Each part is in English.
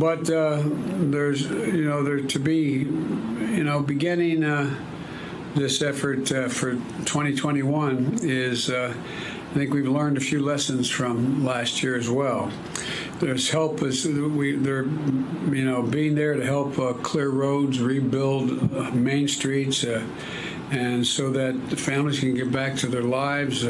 But uh, there's, you know, there to be, you know, beginning uh, this effort uh, for 2021 is, uh, I think we've learned a few lessons from last year as well. There's help is we they're, you know, being there to help uh, clear roads, rebuild uh, main streets, and so that the families can get back to their lives.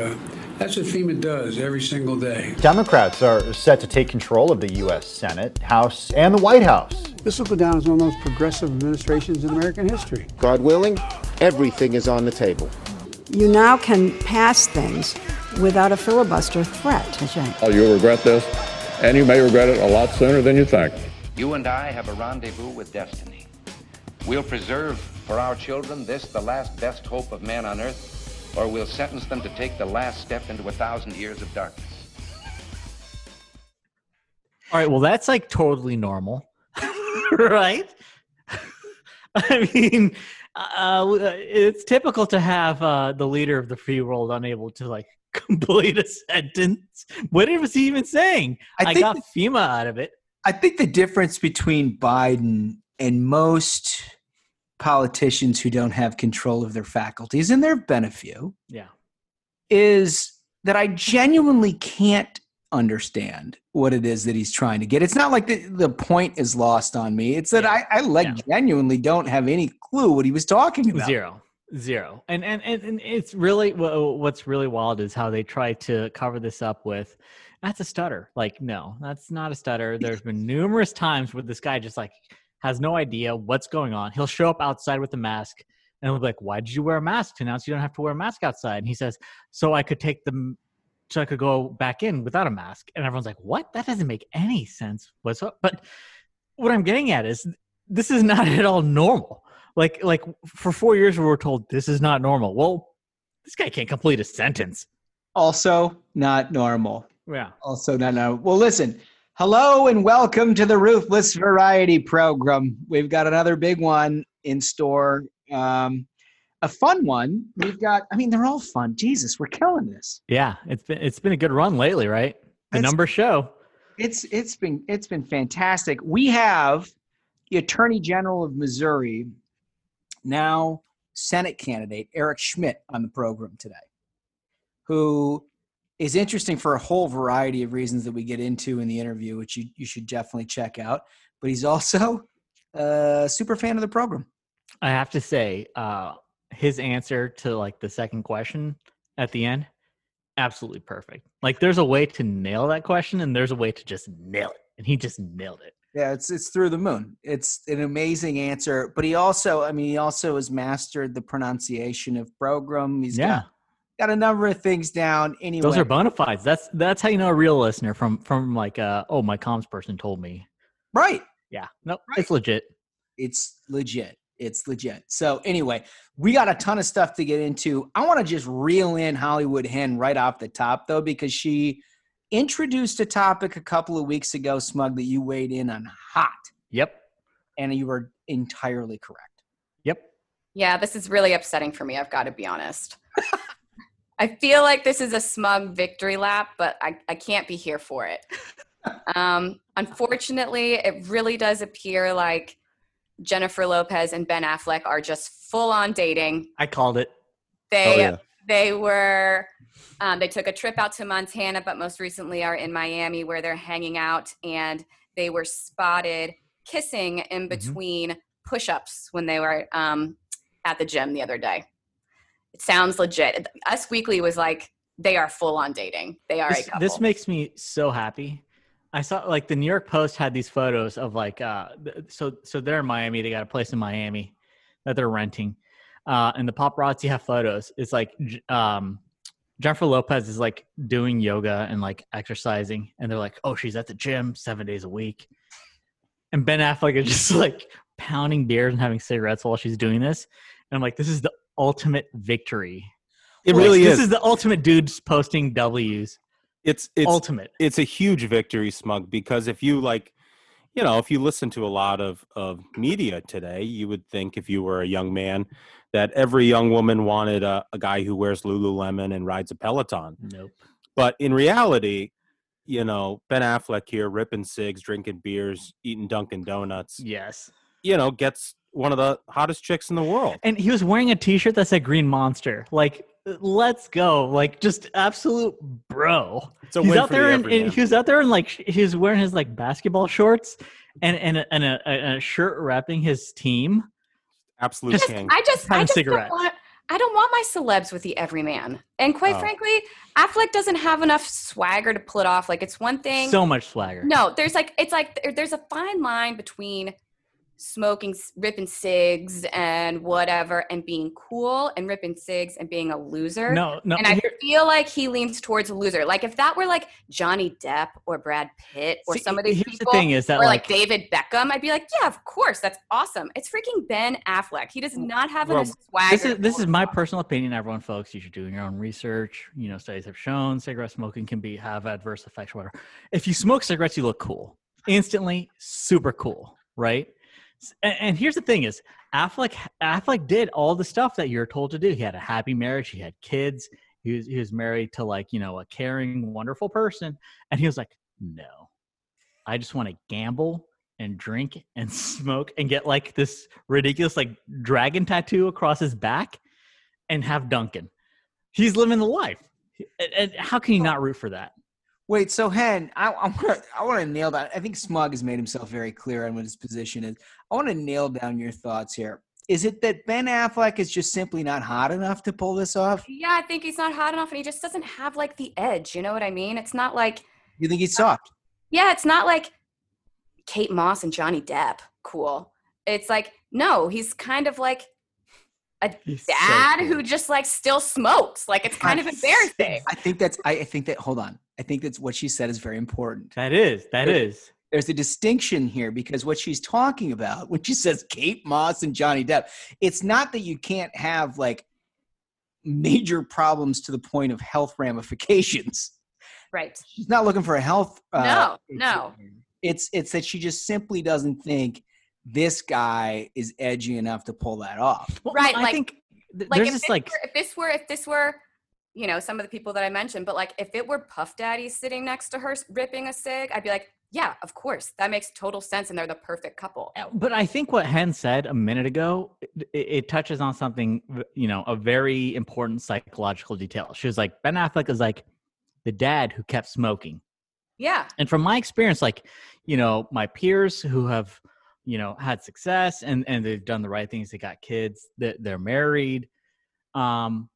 That's what FEMA does every single day. Democrats are set to take control of the U.S. Senate, House, and the White House. This will go down as one of the most progressive administrations in American history. God willing, everything is on the table. You now can pass things without a filibuster threat. That's right. Oh, you'll regret this, and you may regret it a lot sooner than you think. You and I have a rendezvous with destiny. We'll preserve for our children this, the last best hope of man on earth, or we'll sentence them to take the last step into a thousand years of darkness. All right, well, that's like totally normal, right? I mean, uh, it's typical to have uh, the leader of the free world unable to like complete a sentence. What was he even saying? I, I got the, FEMA out of it. I think the difference between Biden and most politicians who don't have control of their faculties, and there have been a few, yeah, is that I genuinely can't understand what it is that he's trying to get. It's not like the, the point is lost on me. It's that yeah. I, I like yeah. genuinely don't have any clue what he was talking about. Zero. Zero. And, and, and, and it's really, what's really wild is how they try to cover this up with, that's a stutter. Like, no, that's not a stutter. There's been numerous times where this guy just like has no idea what's going on. He'll show up outside with a mask and we'll be like, why did you wear a mask to announce you don't have to wear a mask outside? And he says, so I could take the so I could go back in without a mask. And everyone's like, what? That doesn't make any sense whatsoever. But what I'm getting at is this is not at all normal. Like, like for four years we were told this is not normal. Well, this guy can't complete a sentence. Also not normal. Yeah. Also not normal. Well, listen. Hello and welcome to the Ruthless Variety Program. We've got another big one in store. Um, a fun one. We've got. I mean, they're all fun. Jesus, we're killing this. Yeah, it's been it's been a good run lately, right? The it's, numbers show. It's it's been it's been fantastic. We have the Attorney General of Missouri, now Senate candidate Eric Schmitt, on the program today, who is interesting for a whole variety of reasons that we get into in the interview, which you, you should definitely check out. But he's also a super fan of the program. I have to say, uh, his answer to like the second question at the end absolutely perfect. Like there's a way to nail that question and there's a way to just nail it. And he just nailed it. Yeah it's it's through the moon. It's an amazing answer. But he also i mean he also has mastered the pronunciation of program. He's yeah. got, got a number of things down anyway those are bona fides that's that's how you know a real listener from from like uh oh my comms person told me right yeah no nope, right. it's legit it's legit it's legit. So anyway, we got a ton of stuff to get into. I want to just reel in Hollywood Hen right off the top though, because she introduced a topic a couple of weeks ago, Smug, that you weighed in on hot. Yep. And you were entirely correct. Yep. Yeah, this is really upsetting for me. I've got to be honest. I feel like this is a smug victory lap, but I, I can't be here for it. Um, unfortunately, it really does appear like Jennifer Lopez and Ben Affleck are just full on dating. I called it. They oh, yeah. they were um, they took a trip out to Montana, but most recently are in Miami where they're hanging out, and they were spotted kissing in mm-hmm. between mm-hmm. push-ups when they were um, at the gym the other day. It sounds legit. Us Weekly was like they are full on dating. They are this, This makes me so happy I saw like the New York Post had these photos of like uh so so they're in Miami, they got a place in Miami that they're renting. Uh and the paparazzi have photos. It's like um Jennifer Lopez is like doing yoga and like exercising and they're like, "Oh, she's at the gym 7 days a week." And Ben Affleck is just like pounding beers and having cigarettes while she's doing this. And I'm like, "This is the ultimate victory." It really is. This is the ultimate dudes posting W's it's it's ultimate. It's a huge victory, Smug, because if you like, you know, if you listen to a lot of of media today, you would think if you were a young man that every young woman wanted a, a guy who wears Lululemon and rides a Peloton. Nope. But in reality, you know Ben Affleck here ripping cigs, drinking beers, eating Dunkin' Donuts. Yes. You know, gets one of the hottest chicks in the world. And he was wearing a T-shirt that said Green Monster. Like, let's go! Like, just absolute bro. It's a he's win out for there the and everyman. he was out there and like he was wearing his like basketball shorts and and a, and a, a, a shirt wrapping his team. Absolute Just- king. I just, I just don't want. I don't want my celebs with the everyman. And quite Oh. frankly, Affleck doesn't have enough swagger to pull it off. Like it's one thing. So much swagger. No, there's like it's like there's a fine line between smoking, ripping cigs and whatever, and being cool, and ripping cigs and being a loser. No, no. and I here- feel like he leans towards a loser. Like if that were like Johnny Depp or Brad Pitt or See, some of these here's the people, thing is that, or like, like- David Beckham, I'd be like, yeah, of course, that's awesome. It's freaking Ben Affleck. He does not have Well, enough swagger. this is this is my personal opinion. Everyone, folks, you should do your own research. You know, studies have shown cigarette smoking can be have adverse effects. Whatever. If you smoke cigarettes, you look cool instantly. Super cool, right? And, and here's the thing: is Affleck Affleck did all the stuff that you're told to do. He had a happy marriage. He had kids. He was he was married to like you know a caring, wonderful person, and he was like, no, I just want to gamble and drink and smoke and get like this ridiculous like dragon tattoo across his back and have Dunkin'. He's living the life. And, and how can you not root for that? Wait, so Hen, I, I want I want to nail down. I think Smug has made himself very clear on what his position is. I want to nail down your thoughts here. Is it that Ben Affleck is just simply not hot enough to pull this off? Yeah, I think he's not hot enough, and he just doesn't have like the edge. You know what I mean? It's not like You think he's soft? Yeah, it's not like Kate Moss and Johnny Depp. Cool. It's like no, he's kind of like a He's so dad cool. who just like still smokes. Like it's kind of embarrassing. I think that's. I, I think that. Hold on. I think that's what she said is very important. That is, that There- is. There's a distinction here because what she's talking about when she says Kate Moss and Johnny Depp, it's not that you can't have like major problems to the point of health ramifications. Right. She's not looking for a health. Uh, No, no. It's it's that she just simply doesn't think this guy is edgy enough to pull that off. Well, Right, I like- think th- Like there's if this this, like were, if this were if this were you know some of the people that I mentioned, but like if it were Puff Daddy sitting next to her ripping a cig, I'd be like, yeah, of course, that makes total sense, and they're the perfect couple. Uh, But I think what Hen said a minute ago, it, it touches on something, you know, a very important psychological detail. She was like, Ben Affleck is like the dad who kept smoking. Yeah. And from my experience, like, you know, my peers who have, you know, had success and, and they've done the right things, they got kids, they're, they're married. Um,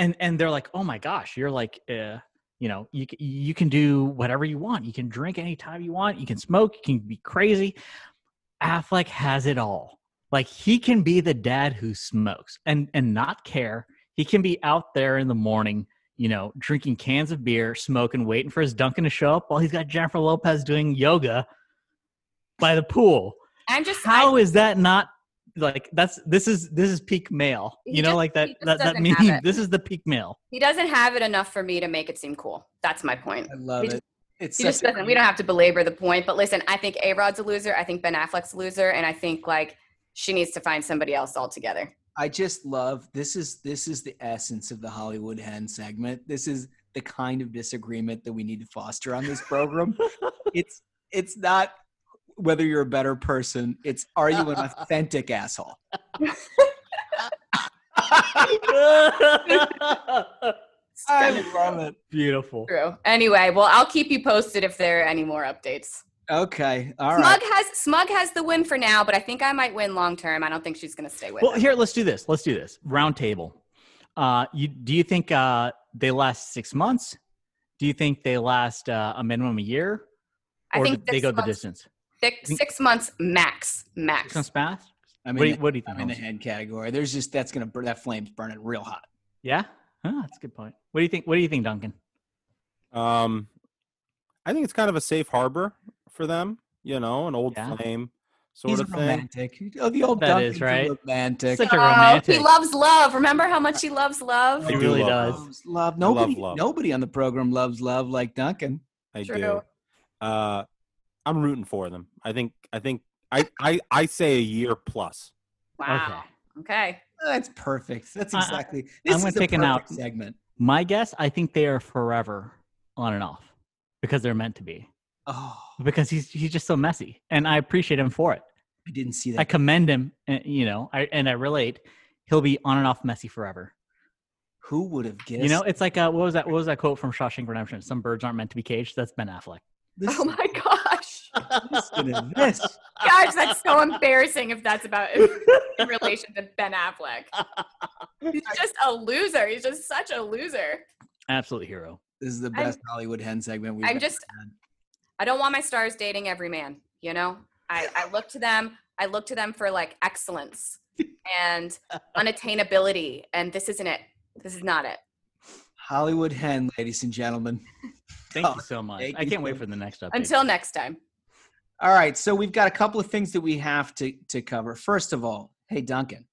and, and they're like, oh my gosh, you're like, uh, you know, you, you can do whatever you want. You can drink anytime you want. You can smoke. You can be crazy. Affleck has it all. Like he can be the dad who smokes and and not care. He can be out there in the morning, you know, drinking cans of beer, smoking, waiting for his Dunkin' to show up while he's got Jennifer Lopez doing yoga by the pool. I'm just How is that not like that's this is this is peak male. He You know, just- like that that that doesn't meme. have it. This is the peak male. He doesn't have it enough for me to make it seem cool. That's my point. I love He it. just- It's He just doesn't. We don't have to belabor the point, but listen, I think A Rod's a loser. I think Ben Affleck's a loser, and I think like she needs to find somebody else altogether. I just love this is this is the essence of the Hollywood Hen segment. This is the kind of disagreement that we need to foster on this program. it's it's not whether you're a better person, it's are you an authentic asshole? I love it. Beautiful. True. Anyway, well, I'll keep you posted if there are any more updates. Okay. All Smug right. has Smug has the win for now, but I think I might win long term. I don't think she's going to stay with. Well, him. here, let's do this. Let's do this. Round table. Uh, you do you think uh, they last six months? Do you think they last uh, a minimum a year? I Or think they six go the distance? Six, six months max. Max. Six months max? I'm what, do in you, the- what do you think? I'm in the head category. There's just that's gonna burn that flame's burning real hot. Yeah, huh, that's a good point. What do you think? What do you think, Duncan? Um, I think it's kind of a safe harbor for them. You know, an old Yeah. flame sort He's of thing. romantic. Oh, the old That Duncan's is, right? romantic. Such a Oh, romantic. he loves love. Remember how much he loves love? He really love does. Loves love. I love Nobody, love. nobody on the program loves love like Duncan. I True. do. Uh, I'm rooting for them. I think. I think. I. I. I say a year plus. Wow. Okay. Oh, That's perfect. That's I- I- exactly. This I'm gonna is the take an perfect out. segment. My guess, I think they are forever on and off. because they're meant to be. Oh, Because he's he's just so messy, and I appreciate him for it. I didn't see that. I commend him, and, you know, I and I relate. He'll be on and off messy forever. Who would have guessed? You know, it's like uh, what was that? What was that quote from Shawshank Redemption? Some birds aren't meant to be caged. That's Ben Affleck. Oh my gosh. Listen to this. Gosh, that's so embarrassing if that's about in relation to Ben Affleck. He's just a loser. He's just such a loser. Absolute hero. This is the I'm- best Hollywood hen segment we've I'm ever just had. I don't want my stars dating every man, you know? I, I look to them, I look to them for like excellence and unattainability. And this isn't it. This is not it. Hollywood hen, ladies and gentlemen. Thank Oh, you so much. I can't wait for the next update. Until next time. All right, so we've got a couple of things that we have to to cover. First of all, hey Duncan.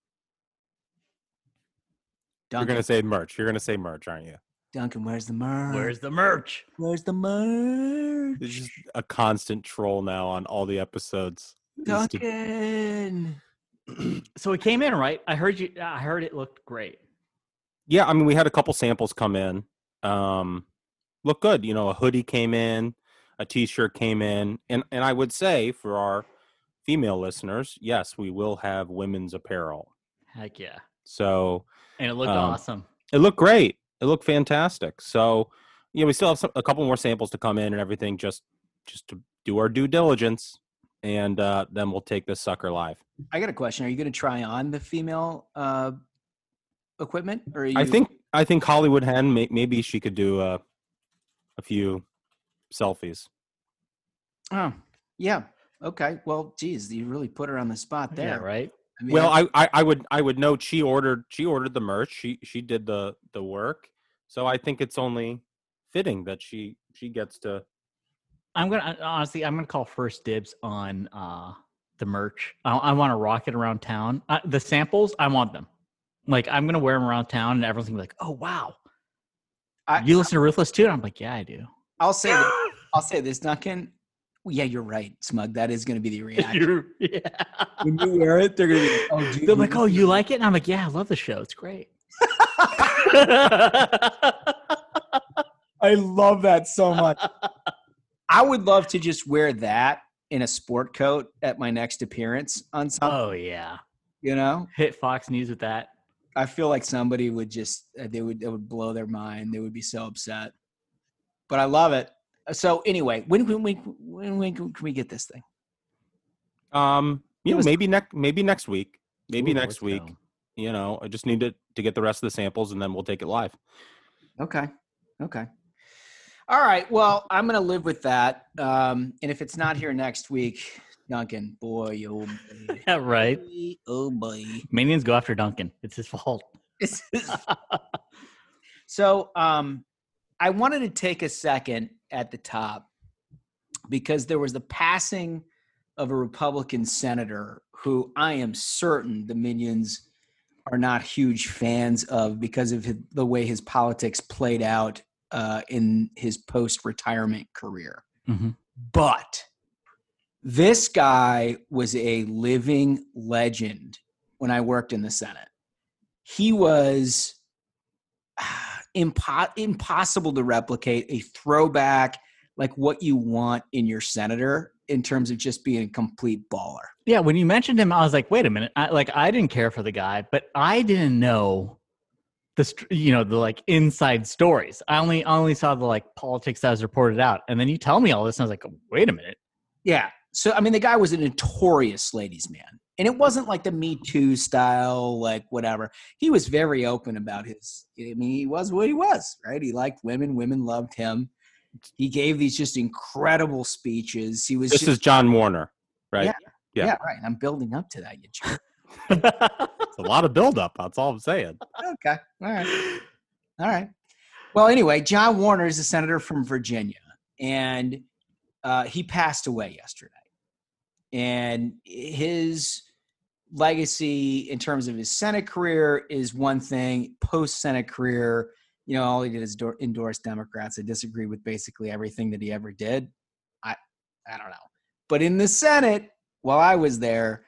You're gonna say merch. You're gonna say merch, aren't you? Duncan, where's the merch? Where's the merch? Where's the merch? It's just a constant troll now on all the episodes. Duncan. So it came in right. I heard you. I heard it looked great. yeah, I mean, we had a couple samples come in. Um, look good. You know, a hoodie came in, a T-shirt came in, and and I would say for our female listeners, yes, we will have women's apparel. Heck yeah! So And it looked Um, awesome. it looked great. It looked fantastic. So yeah, we still have some, a couple more samples to come in and everything, just just to do our due diligence, and uh, then we'll take this sucker live. I got a question. Are you going to try on the female uh, equipment, or are you, I think I think Hollywood Hen may, maybe she could do a a few selfies. Oh, yeah. Okay. Well, geez, you really put her on the spot there. Yeah, right. I mean, Well, I, I I would I would know she ordered she ordered the merch. She she did the the work. So I think it's only fitting that she she gets to I'm gonna honestly. I'm gonna call first dibs on uh the merch. I, I want to rock it around town. Uh, the samples, I want them. Like I'm gonna wear them around town, and everyone's gonna be like, "Oh wow, I, you listen to Ruthless too?" And I'm like, "Yeah, I do." I'll say this, I'll say this, Duncan. Well, yeah, you're right, Smug. That is going to be the reaction. You're, yeah. when you wear it, they're going to be, like, oh, dude. They're like, "Oh, you like it?" And I'm like, "Yeah, I love the show. It's great." I love that so much. I would love to just wear that in a sport coat at my next appearance on something. oh yeah, You know, hit Fox News with that. I feel like somebody would just uh, they would it would blow their mind. They would be so upset. But I love it. So anyway, when when when when, when can we get this thing? um you know maybe next maybe next week. Maybe Ooh, next week. go. You know, I just need to to get the rest of the samples and then we'll take it live. Okay. Okay. All right. Well, I'm going to live with that. Um, and if it's not here next week, Duncan, boy, oh boy, Yeah, right. boy, oh boy. Minions go after Duncan. It's his fault. This is- so um, I wanted to take a second at the top because there was the passing of a Republican senator who I am certain the minions are not huge fans of because of his, the way his politics played out uh, in his post-retirement career. Mhm. But this guy was a living legend when I worked in the Senate. He was ah, impo- impossible to replicate, a throwback like what you want in your senator in terms of just being a complete baller. Yeah, when you mentioned him, I was like, wait a minute. I, like, I didn't care for the guy, but I didn't know the, you know, the like inside stories. I only, I only saw the like politics that was reported out, and then you tell me all this, and I was like, wait a minute. Yeah. So I mean, the guy was a notorious ladies' man, and it wasn't like the Me Too style, like whatever. He was very open about his. I mean, he was what he was, right? He liked women. Women loved him. He gave these just incredible speeches. He was. This just, is John Warner, right? Yeah. yeah. yeah, right. I'm building up to that. You. It's a lot of buildup. That's all I'm saying. okay. All right. All right. Well, anyway, John Warner is a senator from Virginia, and uh, he passed away yesterday. And his legacy in terms of his Senate career is one thing. Post Senate career, you know, all he did is do- endorse Democrats. I disagree with basically everything that he ever did. I, I don't know. But in the Senate, while I was there,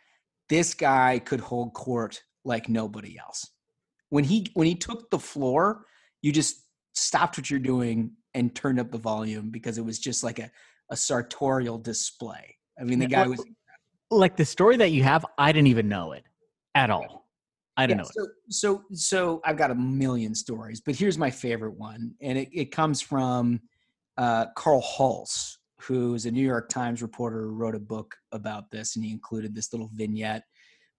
this guy could hold court like nobody else. When he when he took the floor, you just stopped what you're doing and turned up the volume because it was just like a, a sartorial display. I mean, the guy was like the story that you have. I didn't even know it at all. I don't Yeah, know. So, so, so I've got a million stories, but here's my favorite one, and it, it comes from uh, Carl Hulse, who is a New York Times reporter who wrote a book about this, and he included this little vignette.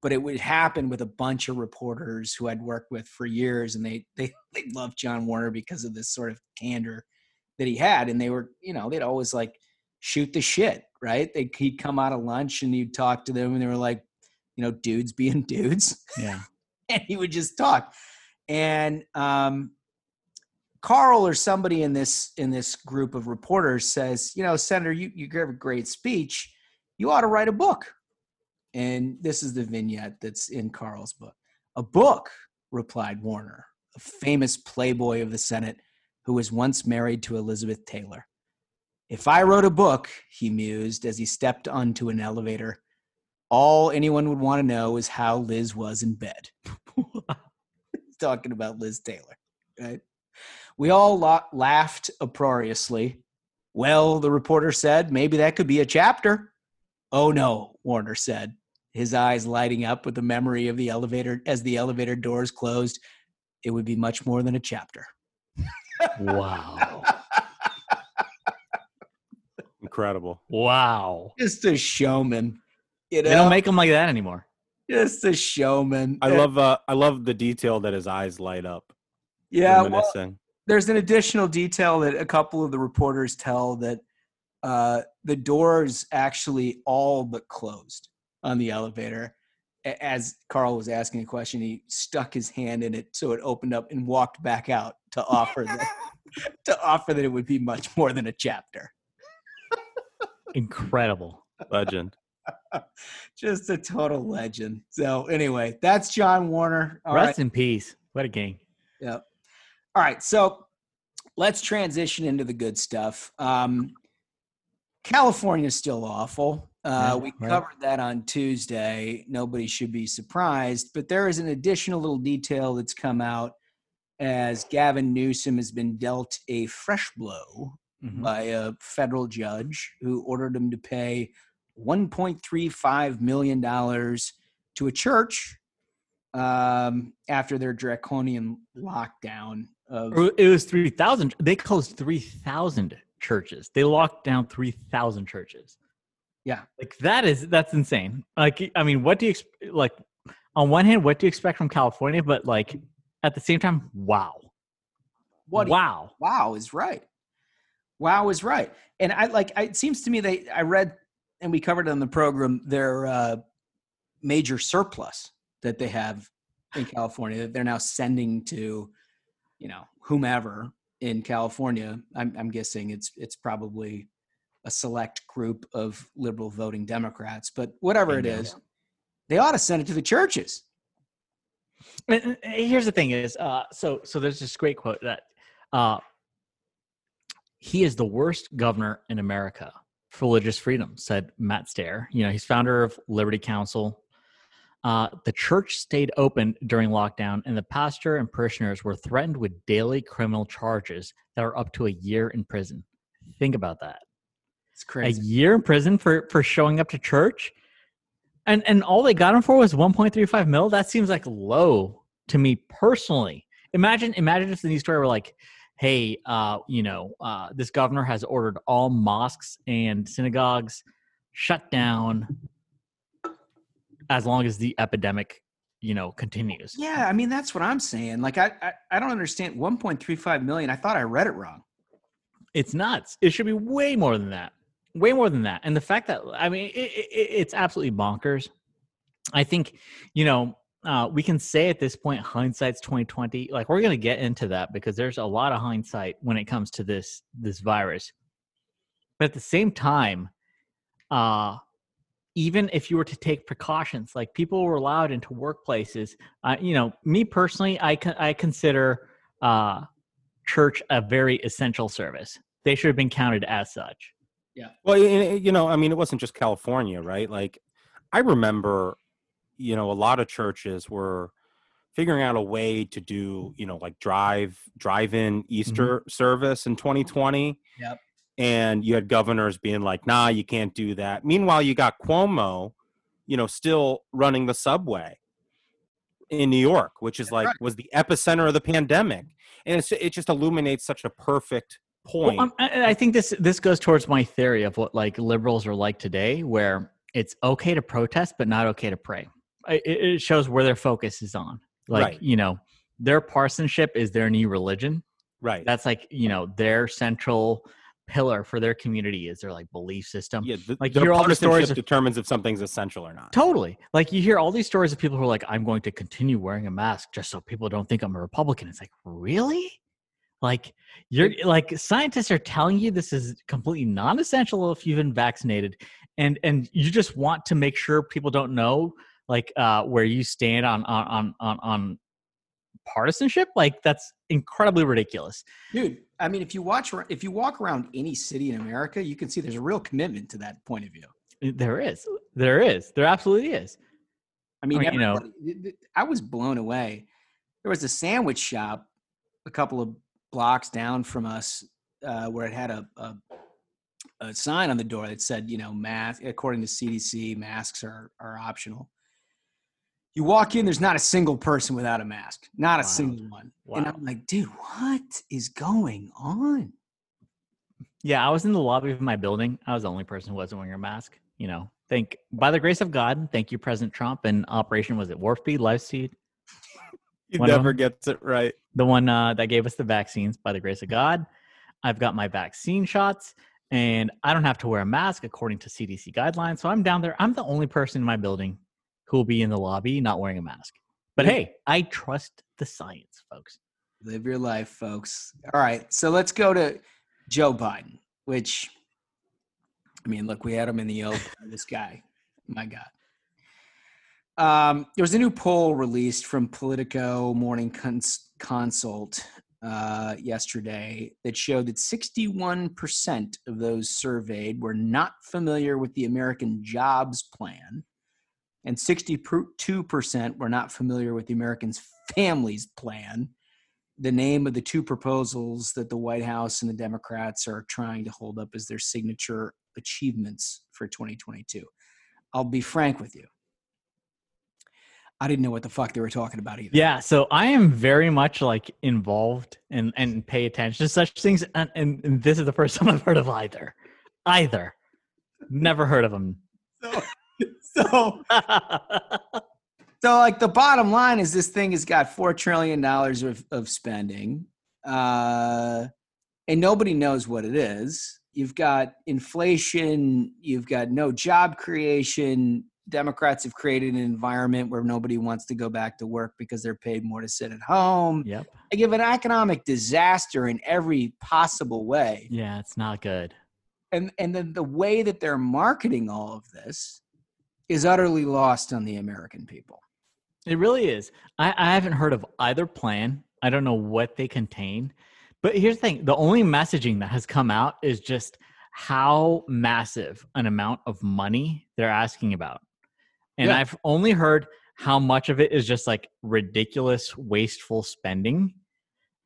But it would happen with a bunch of reporters who I'd worked with for years, and they they they loved John Warner because of this sort of candor that he had, and they were, you know, they'd always like shoot the shit, right? They he'd come out of lunch and you'd talk to them, and they were like, you know, dudes being dudes Yeah. and he would just talk. And um, Carl or somebody in this in this group of reporters says, you know, Senator, you you gave a great speech. You ought to write a book. And this is the vignette that's in Carl's book. A book, replied Warner, a famous playboy of the Senate who was once married to Elizabeth Taylor. If I wrote a book, he mused as he stepped onto an elevator, all anyone would want to know is how Liz was in bed. Talking about Liz Taylor, right? We all la- laughed uproariously. Well, the reporter said, maybe that could be a chapter. Oh no, Warner said, his eyes lighting up with the memory of the elevator as the elevator doors closed. It would be much more than a chapter. Wow. Incredible. Wow. Just a showman. You know, They don't make them like that anymore. just a showman. I love uh I love the detail that his eyes light up. Yeah, well, there's an additional detail that a couple of the reporters tell that uh, the doors actually all but closed on the elevator. As Carl was asking a question, he stuck his hand in it so it opened up and walked back out to offer that to offer that it would be much more than a chapter. Incredible. Legend. Just a total legend. So anyway, that's John Warner. All right. Rest in peace. What a gang. Yep. All right. So let's transition into the good stuff. Um, California's still awful. Uh, Yeah, we right. covered that on Tuesday. Nobody should be surprised, but there is an additional little detail that's come out as Gavin Newsom has been dealt a fresh blow Mhm. by a federal judge who ordered him to pay $1.35 million to a church um, after their draconian lockdown of It was 3,000. They closed 3,000 churches. They locked down 3,000 churches. Yeah. Like that is, that's insane. Like, I mean, what do you, like, on one hand, what do you expect from California? But like, at the same time, wow. what do you- wow. wow is right. Wow is right. And I like I, it seems to me they I read and we covered on the program their uh, major surplus that they have in California that they're now sending to, you know, whomever in California. I'm, I'm guessing it's it's probably a select group of liberal voting Democrats, but whatever it is, they ought to send it to the churches. And- here's the thing is uh so so there's this great quote that uh he is the worst governor in america for religious freedom said Mat Staver. You know he's founder of Liberty Counsel uh, the church stayed open during lockdown and the pastor and parishioners were threatened with daily criminal charges that are up to a year in prison. Think about that. It's crazy. a year in prison for for showing up to church? And and all they got him for was 1.35 mil? That seems like low to me personally. Imagine imagine if the news story were like hey uh you know uh this governor has ordered all mosques and synagogues shut down as long as the epidemic you know continues Yeah, I mean that's what I'm saying. Like I, I, I don't understand 1.35 million. I thought I read it wrong. it's nuts. It should be way more than that. Way more than that. And the fact that I mean, it, it, it's absolutely bonkers. I think you know uh, we can say at this point, hindsight's twenty twenty. Like we're gonna get into that because there's a lot of hindsight when it comes to this this virus. But at the same time, uh, even if you were to take precautions, like people were allowed into workplaces, uh, you know, me personally, I I consider uh, church a very essential service. They should have been counted as such. Yeah. Well, you know, I mean, it wasn't just California, right? Like, I remember, you know, a lot of churches were figuring out a way to do, you know, like drive drive-in Easter service in 2020 Yep. and you had governors being like, "Nah, you can't do that." Meanwhile, you got Cuomo, you know, still running the subway in New York, which is like was the epicenter of the pandemic, and it's, it just illuminates such a perfect point. Well, um, I, I think this this goes towards my theory of what like liberals are like today, where it's okay to protest but not okay to pray. It, it shows where their focus is on. Like Right. you know, their parsonship is their new religion. right. That's like you know their central pillar for their community is their like belief system. yeah, the, like you hear all the stories of determines if something's essential or not. Totally. Like you hear all these stories of people who are like, I'm going to continue wearing a mask just so people don't think I'm a Republican. It's like, really? Like you're like scientists are telling you this is completely non-essential if you've been vaccinated, and and you just want to make sure people don't know like uh, where you stand on on on on, partisanship. Like that's incredibly ridiculous. Dude, I mean, if you watch, if you walk around any city in America, you can see there's a real commitment to that point of view. There is, there is, there absolutely is. I mean, you know- everybody- th- th- I was blown away. There was a sandwich shop a couple of blocks down from us uh, where it had a, a a sign on the door that said, you know, mask. According to CDC, masks are are optional. You walk in, there's not a single person without a mask, not a Wow. single one. And I'm like, dude, what is going on? Yeah, I was in the lobby of my building. I was the only person who wasn't wearing a mask. You know, thank by the grace of God, thank you, President Trump, and Operation was it Warp Speed, Life Speed, He One never them? gets it right. the one uh, that gave us the vaccines. By the grace of God, I've got my vaccine shots, and I don't have to wear a mask according to CDC guidelines. So I'm down there. I'm the only person in my building who will be in the lobby not wearing a mask. But Yeah. hey, I trust the science, folks. Live your life, folks. All right, so let's go to Joe Biden, which, I mean, look, we had him in the open. this guy, my God. Um, there was a new poll released from Politico Morning Cons- Consult uh, yesterday that showed that 61% of those surveyed were not familiar with the American Jobs Plan, and 62% were not familiar with the Americans Families Plan the name of the two proposals that the White House and the Democrats are trying to hold up as their signature achievements for 2022. I'll be frank with you. I didn't know what the fuck they were talking about either. Yeah, so I am very much like involved and and pay attention to such things, and, and, and this is the first time I've heard of either. Either, never heard of them. So, so like the bottom line is this thing has got four trillion dollars of, of spending, uh, and nobody knows what it is. You've got inflation. You've got no job creation. Democrats have created an environment where nobody wants to go back to work because they're paid more to sit at home. Yep. They give an economic disaster in every possible way Yeah, it's not good. and and then the way that they're marketing all of this is utterly lost on the American people. It really is. I, I haven't heard of either plan. I don't know what they contain. But here's the thing the only messaging that has come out is just how massive an amount of money they're asking about. And Yeah. I've only heard how much of it is just like ridiculous, wasteful spending,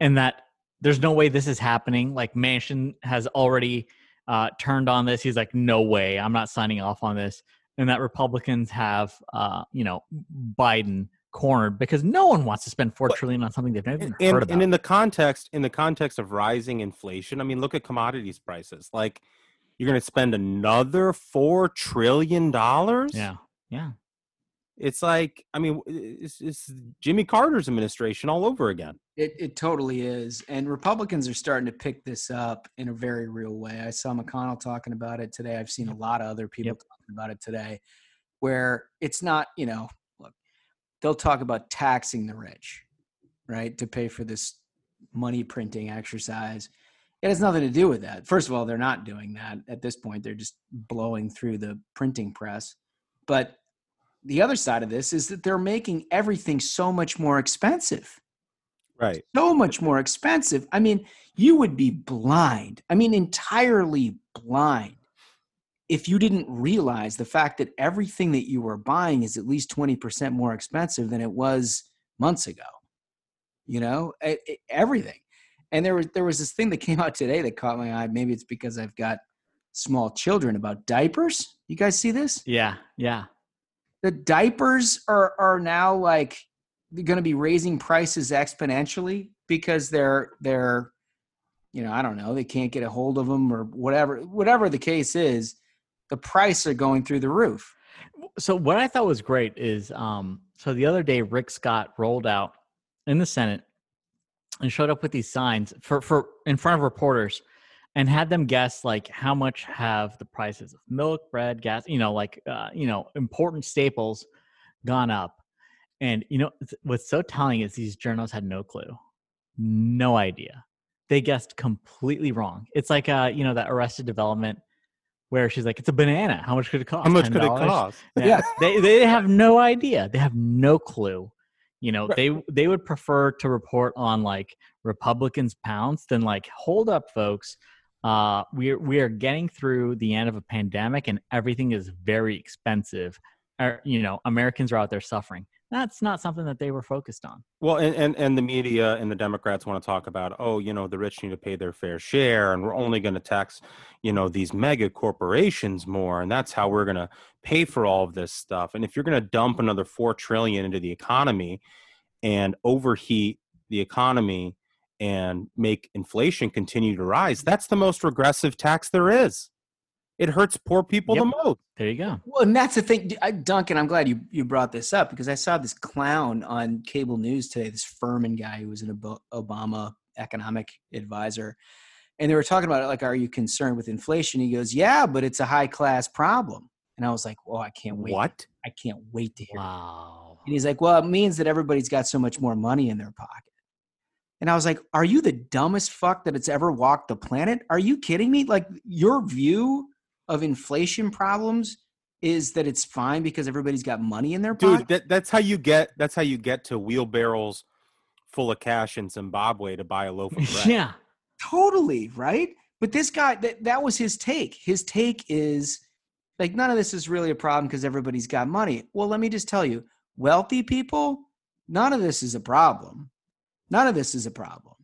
and that there's no way this is happening. Like Manchin has already uh, turned on this. He's like, no way, I'm not signing off on this. And that Republicans have, uh, you know, Biden cornered because no one wants to spend four But- trillion on something they've never even and, heard about. and in the context in the context of rising inflation i mean look at commodities prices like you're going to spend another four trillion dollars yeah, yeah. it's like i mean it's, it's jimmy carter's administration all over again It it totally is, and Republicans are starting to pick this up in a very real way. I saw McConnell talking about it today. I've seen a lot of other people Yep. About it today, where it's not you know look they'll talk about taxing the rich, right, to pay for this money printing exercise. It has nothing to do with that. First of all, they're not doing that at this point. They're just blowing through the printing press. But the other side of this is that they're making everything so much more expensive right so much more expensive. I mean, you would be blind. I mean, entirely blind if you didn't realize the fact that everything that you were buying is at least 20% more expensive than it was months ago. You know, e- e- everything. And there was there was this thing that came out today that caught my eye. Maybe it's because I've got small children about diapers. You guys see this? Yeah, yeah. The diapers are are now like going to be raising prices exponentially because they're they're you know, I don't know, they can't get a hold of them or whatever whatever the case is, the price are going through the roof. So what I thought was great is um so the other day Rick Scott rolled out in the Senate and showed up with these signs for for in front of reporters and had them guess like how much have the prices of milk, bread, gas, you know, like uh, you know, important staples gone up. And you know, what's so telling is these journalists had no clue. No idea. They guessed completely wrong. It's like uh, you know, that arrested development where she's like, "It's a banana. How much could it cost? How much could it cost? Yeah, they they have no idea. They have no clue. You know, they they would prefer to report on like Republicans pounds than like, hold up, folks. Uh, we are we are getting through the end of a pandemic and everything is very expensive. Or, you know, Americans are out there suffering. That's not something that they were focused on. Well, and, and, and the media and the Democrats want to talk about, oh, you know, the rich need to pay their fair share, and we're only going to tax, you know, these mega corporations more, and that's how we're going to pay for all of this stuff. And if you're going to dump another four trillion into the economy and overheat the economy and make inflation continue to rise, that's the most regressive tax there is. It hurts poor people the most. There you go. Well, and that's the thing, I- Duncan. I'm glad you you brought this up because I saw this clown on cable news today. This Furman guy who was an Obama economic advisor, and they were talking about it. Like, are you concerned with inflation? He goes, "Yeah, but it's a high class problem." And I was like, "Well, I can't wait. What? I can't wait to hear." Wow. And he's like, "Well, it means that everybody's got so much more money in their pocket." And I was like, "Are you the dumbest fuck that it's ever walked the planet? Are you kidding me? Like your view of inflation problems is that it's fine because everybody's got money in their pocket." Dude, that, that's how you get that's how you get to wheelbarrows full of cash in Zimbabwe to buy a loaf of bread. Yeah. Totally, right? But this guy that that was his take. His take is like none of this is really a problem because everybody's got money. Well, let me just tell you, wealthy people, none of this is a problem. None of this is a problem.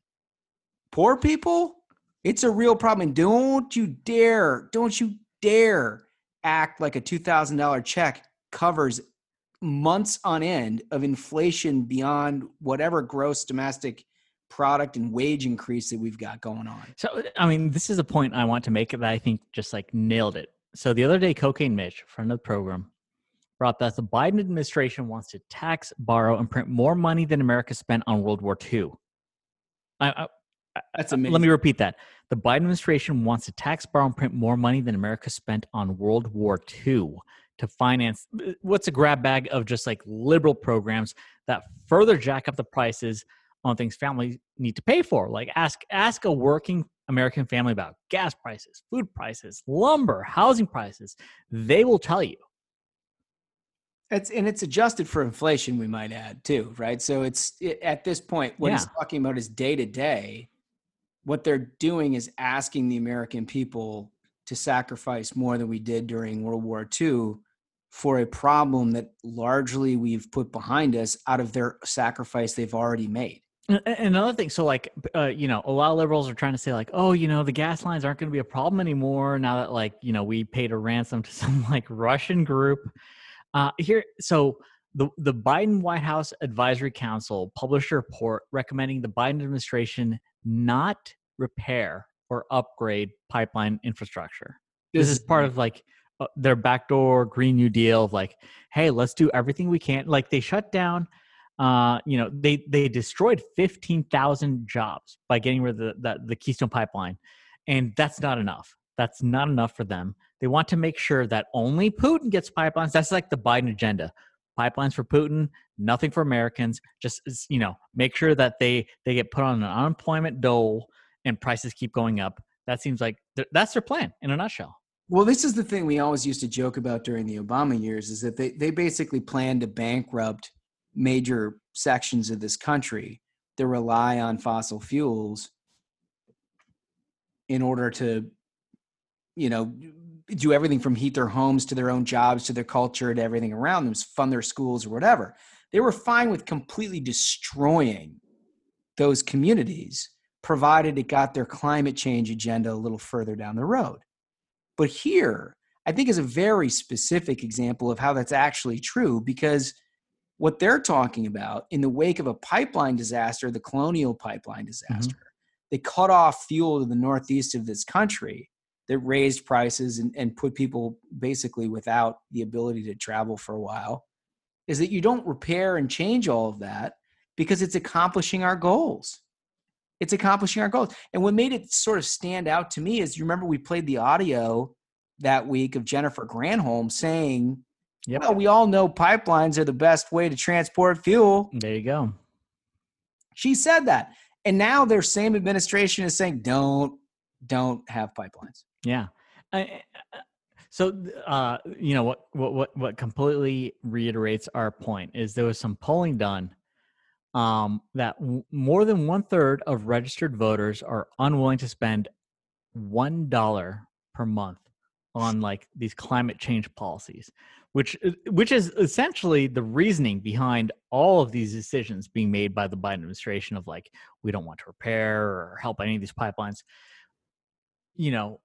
Poor people, it's a real problem. And don't you dare, don't you dare act like a $2,000 check covers months on end of inflation beyond whatever gross domestic product and wage increase that we've got going on. So, I mean, this is a point I want to make that I think just like nailed it. So, the other day, Cocaine Mitch, friend of the program, brought that the Biden administration wants to tax, borrow, and print more money than America spent on World War II. I, I, That's amazing. Let me repeat that. The Biden administration wants to tax, borrow, and print more money than America spent on World War II to finance uh, what's a grab bag of just like liberal programs that further jack up the prices on things families need to pay for. Like ask ask a working American family about gas prices, food prices, lumber, housing prices. They will tell you. It's and it's adjusted for inflation, we might add too, right? So it's it, at this point, what he's talking about is day to day. What they're doing is asking the American people to sacrifice more than we did during World War II for a problem that largely we've put behind us out of their sacrifice they've already made. And- Another thing, so like, uh, you know, a lot of liberals are trying to say like, oh, you know, the gas lines aren't going to be a problem anymore now that like, you know, we paid a ransom to some like Russian group. Uh, here, so the the Biden White House Advisory Council published a report recommending the Biden administration not repair or upgrade pipeline infrastructure. This, This is part of like uh, their backdoor Green New Deal of like, hey, let's do everything we can. Like they shut down uh, you know, they they destroyed fifteen thousand jobs by getting rid of the, the the Keystone Pipeline, and that's not enough. That's not enough for them. They want to make sure that only Putin gets pipelines. That's like the Biden agenda: pipelines for Putin, nothing for Americans. Just you know, make sure that they they get put on an unemployment dole and prices keep going up. That seems like th- that's their plan in a nutshell. Well, this is the thing we always used to joke about during the Obama years is that they, they basically planned to bankrupt major sections of this country that rely on fossil fuels in order to, you know, do everything from heat their homes to their own jobs to their culture to everything around them, fund their schools or whatever. They were fine with completely destroying those communities, provided it got their climate change agenda a little further down the road. But here, I think is a very specific example of how that's actually true because what they're talking about in the wake of a pipeline disaster, the colonial pipeline mm-hmm. disaster, they cut off fuel to the northeast of this country that raised prices and, and put people basically without the ability to travel for a while is that you don't repair and change all of that because it's accomplishing our goals. It's accomplishing our goals. And what made it sort of stand out to me is you remember we played the audio that week of Jennifer Granholm saying, Yep. well, we all know pipelines are the best way to transport fuel. There you go. She said that. And now their same administration is saying, don't, don't have pipelines. Yeah. I, so, uh, you know what, what, what, what completely reiterates our point is there was some polling done um, that w- more than one third of registered voters are unwilling to spend one dollar per month on like these climate change policies, which uh, which is essentially the reasoning behind all of these decisions being made by the Biden administration of like we don't want to repair or help any of these pipelines. You know,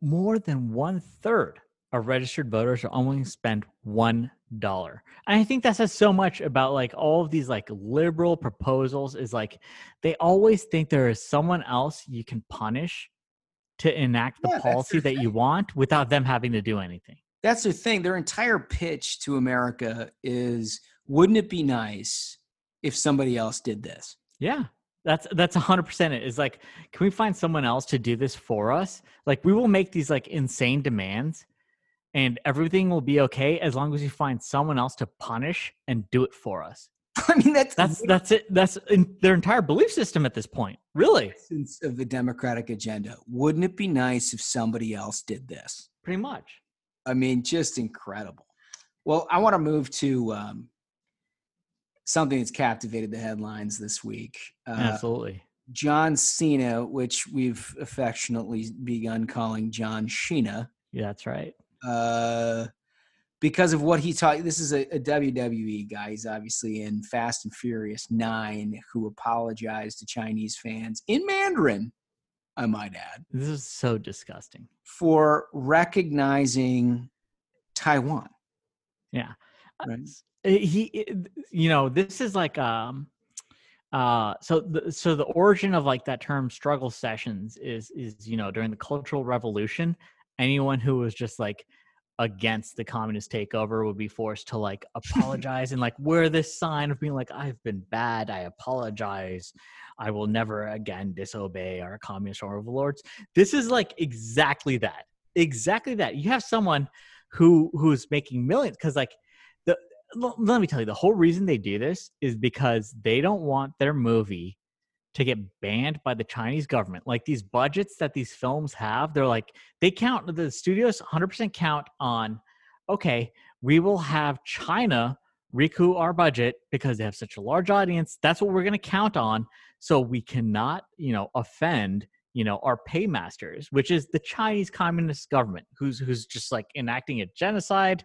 more than one third of registered voters are only to spend one dollar. And I think that says so much about like all of these like liberal proposals is like they always think there is someone else you can punish to enact the Yeah, policy that you want without them having to do anything. That's the thing. Their entire pitch to America is wouldn't it be nice if somebody else did this? Yeah. That's that's a hundred percent it. Is like, can we find someone else to do this for us? Like we will make these like insane demands and everything will be okay as long as you find someone else to punish and do it for us. I mean, that's That's that's it. That's in their entire belief system at this point. Really, Since of the Democratic agenda. Wouldn't it be nice if somebody else did this? pretty much. I mean, just incredible. Well, I want to move to um, something that's captivated the headlines this week. Uh, Absolutely. John Cena, which we've affectionately begun calling John Sheena, Yeah, that's right. uh, because of what he taught. This is a, a WWE guy. He's obviously in Fast and Furious 9, who apologized to Chinese fans in Mandarin, I might add, This is so disgusting. for recognizing Taiwan. Yeah. Uh, Right. Uh, He, you know, this is like um, uh, so the so the origin of like that term struggle sessions is is you know during the Cultural Revolution, anyone who was just like against the communist takeover would be forced to like apologize and like wear this sign of being like I've been bad, I apologize, I will never again disobey our communist overlords. This is like exactly that, exactly that. You have someone who who's making millions because like let me tell you the whole reason they do this is because they don't want their movie to get banned by the Chinese government. Like these budgets that these films have, they're like they count the studios 100% count on okay, we will have China recoup our budget because they have such a large audience. That's what we're going to count on so we cannot, you know, offend you know our paymasters which is the chinese communist government who's who's just like enacting a genocide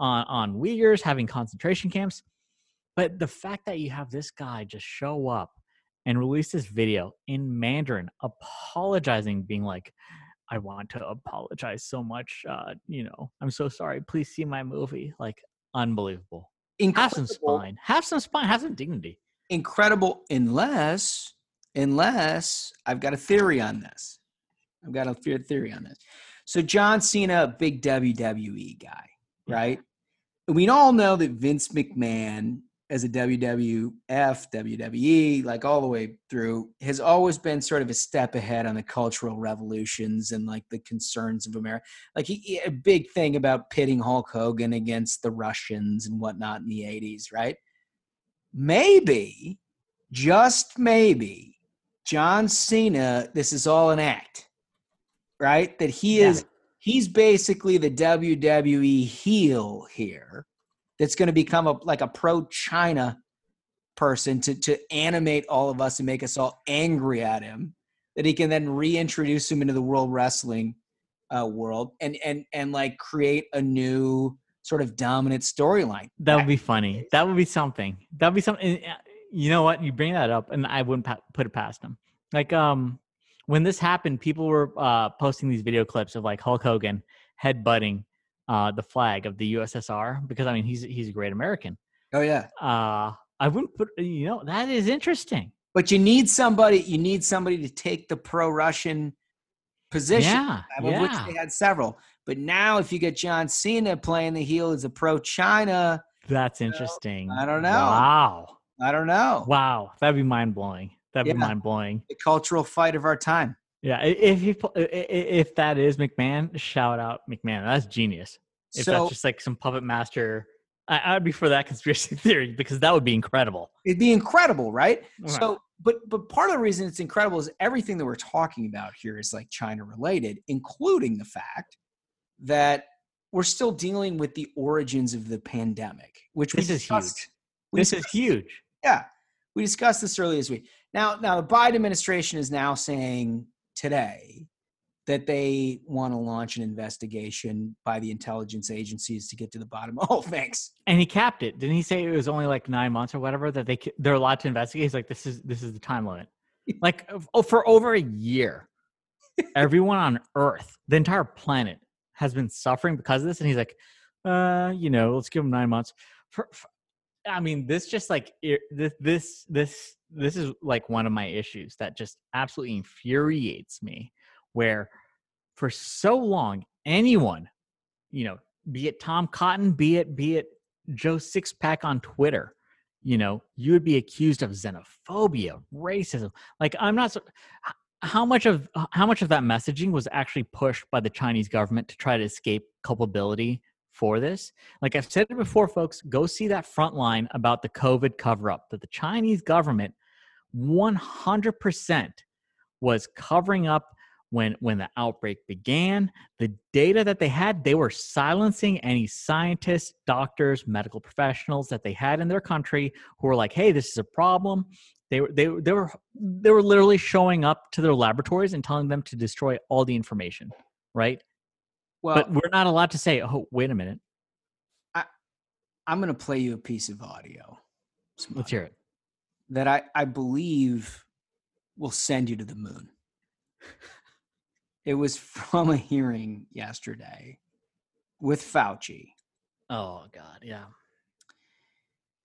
on on uyghurs having concentration camps. But the fact that you have this guy just show up and release this video in mandarin apologizing being like i want to apologize so much uh you know i'm so sorry. Please see my movie. Like unbelievable. Have some spine. Have some spine. Have some dignity. Incredible unless unless I've got a theory on this. I've got a theory on this. So John Cena, big WWE guy, right? We all know that Vince McMahon, as a WWF, WWE, like all the way through, has always been sort of a step ahead on the cultural revolutions and like the concerns of America. Like he, a big thing about pitting Hulk Hogan against the Russians and whatnot in the 80s, right? maybe, just maybe, John Cena, this is all an act, right? That he Yeah. is, he's basically the WWE heel here that's going to become a like a pro China person to, to animate all of us and make us all angry at him. That he can then reintroduce him into the world wrestling uh, world and and and like create a new sort of dominant storyline. That would be funny. That would be something. That would be something. uh, You know what? You bring that up, and I wouldn't put it past him. Like, um, when this happened, people were uh, posting these video clips of like Hulk Hogan headbutting uh, the flag of the USSR because I mean he's he's a great American. Oh yeah. Uh, I wouldn't put. You know, that is interesting. But you need somebody. You need somebody to take the pro-Russian position, Yeah, of which they had several. But now, if you get John Cena playing the heel as a pro-China, That's interesting. I don't know. Wow. I don't know. Wow. That'd be mind blowing. That'd be mind blowing. The cultural fight of our time. Yeah. If he, pu- i- i- if that is McMahon, shout out McMahon. That's genius. If So- that's just like some puppet master, I, I'd be for that conspiracy theory because that would be incredible. It'd be incredible, right? Right. So, but but part of the reason it's incredible is everything that we're talking about here is like China related, including the fact that we're still dealing with the origins of the pandemic, which we This is discussed- huge. we This is huge. Yeah, we discussed this earlier this week. Now, now the Biden administration is now saying today that they want to launch an investigation by the intelligence agencies to get to the bottom. Oh, thanks. And he capped it. Didn't he say it was only like nine months or whatever that they they're allowed to investigate? He's like, this is this is the time limit. Like oh, for over a year, everyone on Earth, the entire planet, has been suffering because of this. And he's like, uh, you know, let's give him nine months. For, for I mean, this just like this this this this is like one of my issues that just absolutely infuriates me. Where for so long, anyone, you know, be it Tom Cotton, be it be it Joe Sixpack on Twitter, you know, you would be accused of xenophobia, racism. Like I'm not. So, how much of how much of that messaging was actually pushed by the Chinese government to try to escape culpability for this? Like I've said it before, folks, go see that front line about the COVID cover up that the Chinese government 100% was covering up when when the outbreak began. The data that they had they were silencing any scientists doctors medical professionals that they had in their country who were like hey this is a problem. They were they, they were they were literally showing up to their laboratories and telling them to destroy all the information right Well, but we're not allowed to say oh wait a minute. I, I'm going to play you a piece of audio let's hear it. that I, I believe will send you to the moon. It was from a hearing yesterday with Fauci, oh god yeah.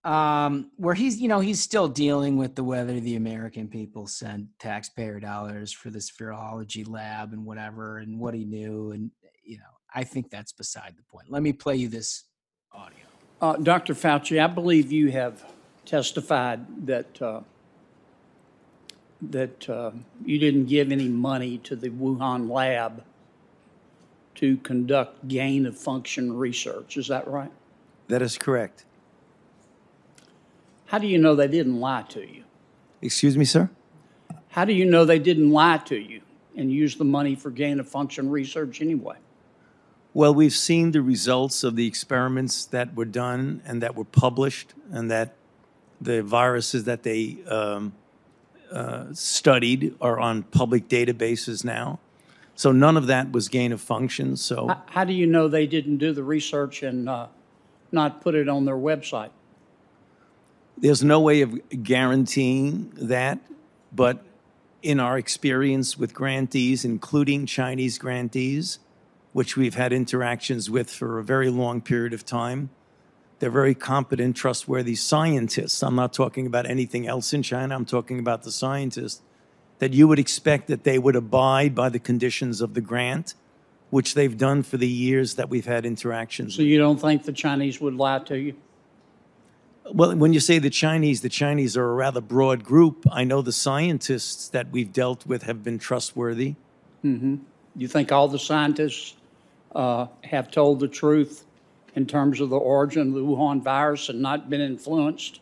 Um, where he's, you know, he's still dealing with the whether the American people sent taxpayer dollars for this virology lab and whatever, and what he knew, and you know, I think that's beside the point. Let me play you this audio. Uh, Dr. Fauci, I believe you have testified that, uh, that uh, you didn't give any money to the Wuhan lab to conduct gain of function research. Is that right? That is correct. How do you know they didn't lie to you? Excuse me, sir? How do you know they didn't lie to you and use the money for gain of function research anyway? Well, we've seen the results of the experiments that were done and that were published, and that the viruses that they um, uh, studied are on public databases now. So none of that was gain of function. So How, how do you know they didn't do the research and uh, not put it on their website? there's no way of guaranteeing that, but in our experience with grantees, including Chinese grantees, which we've had interactions with for a very long period of time, they're very competent, trustworthy scientists. I'm not talking about anything else in China. I'm talking about the scientists that you would expect that they would abide by the conditions of the grant, which they've done for the years that we've had interactions So you don't think the Chinese would lie to you? Well, when you say the Chinese, the Chinese are a rather broad group. I know the scientists that we've dealt with have been trustworthy. hmm You think all the scientists uh, have told the truth in terms of the origin of the Wuhan virus and not been influenced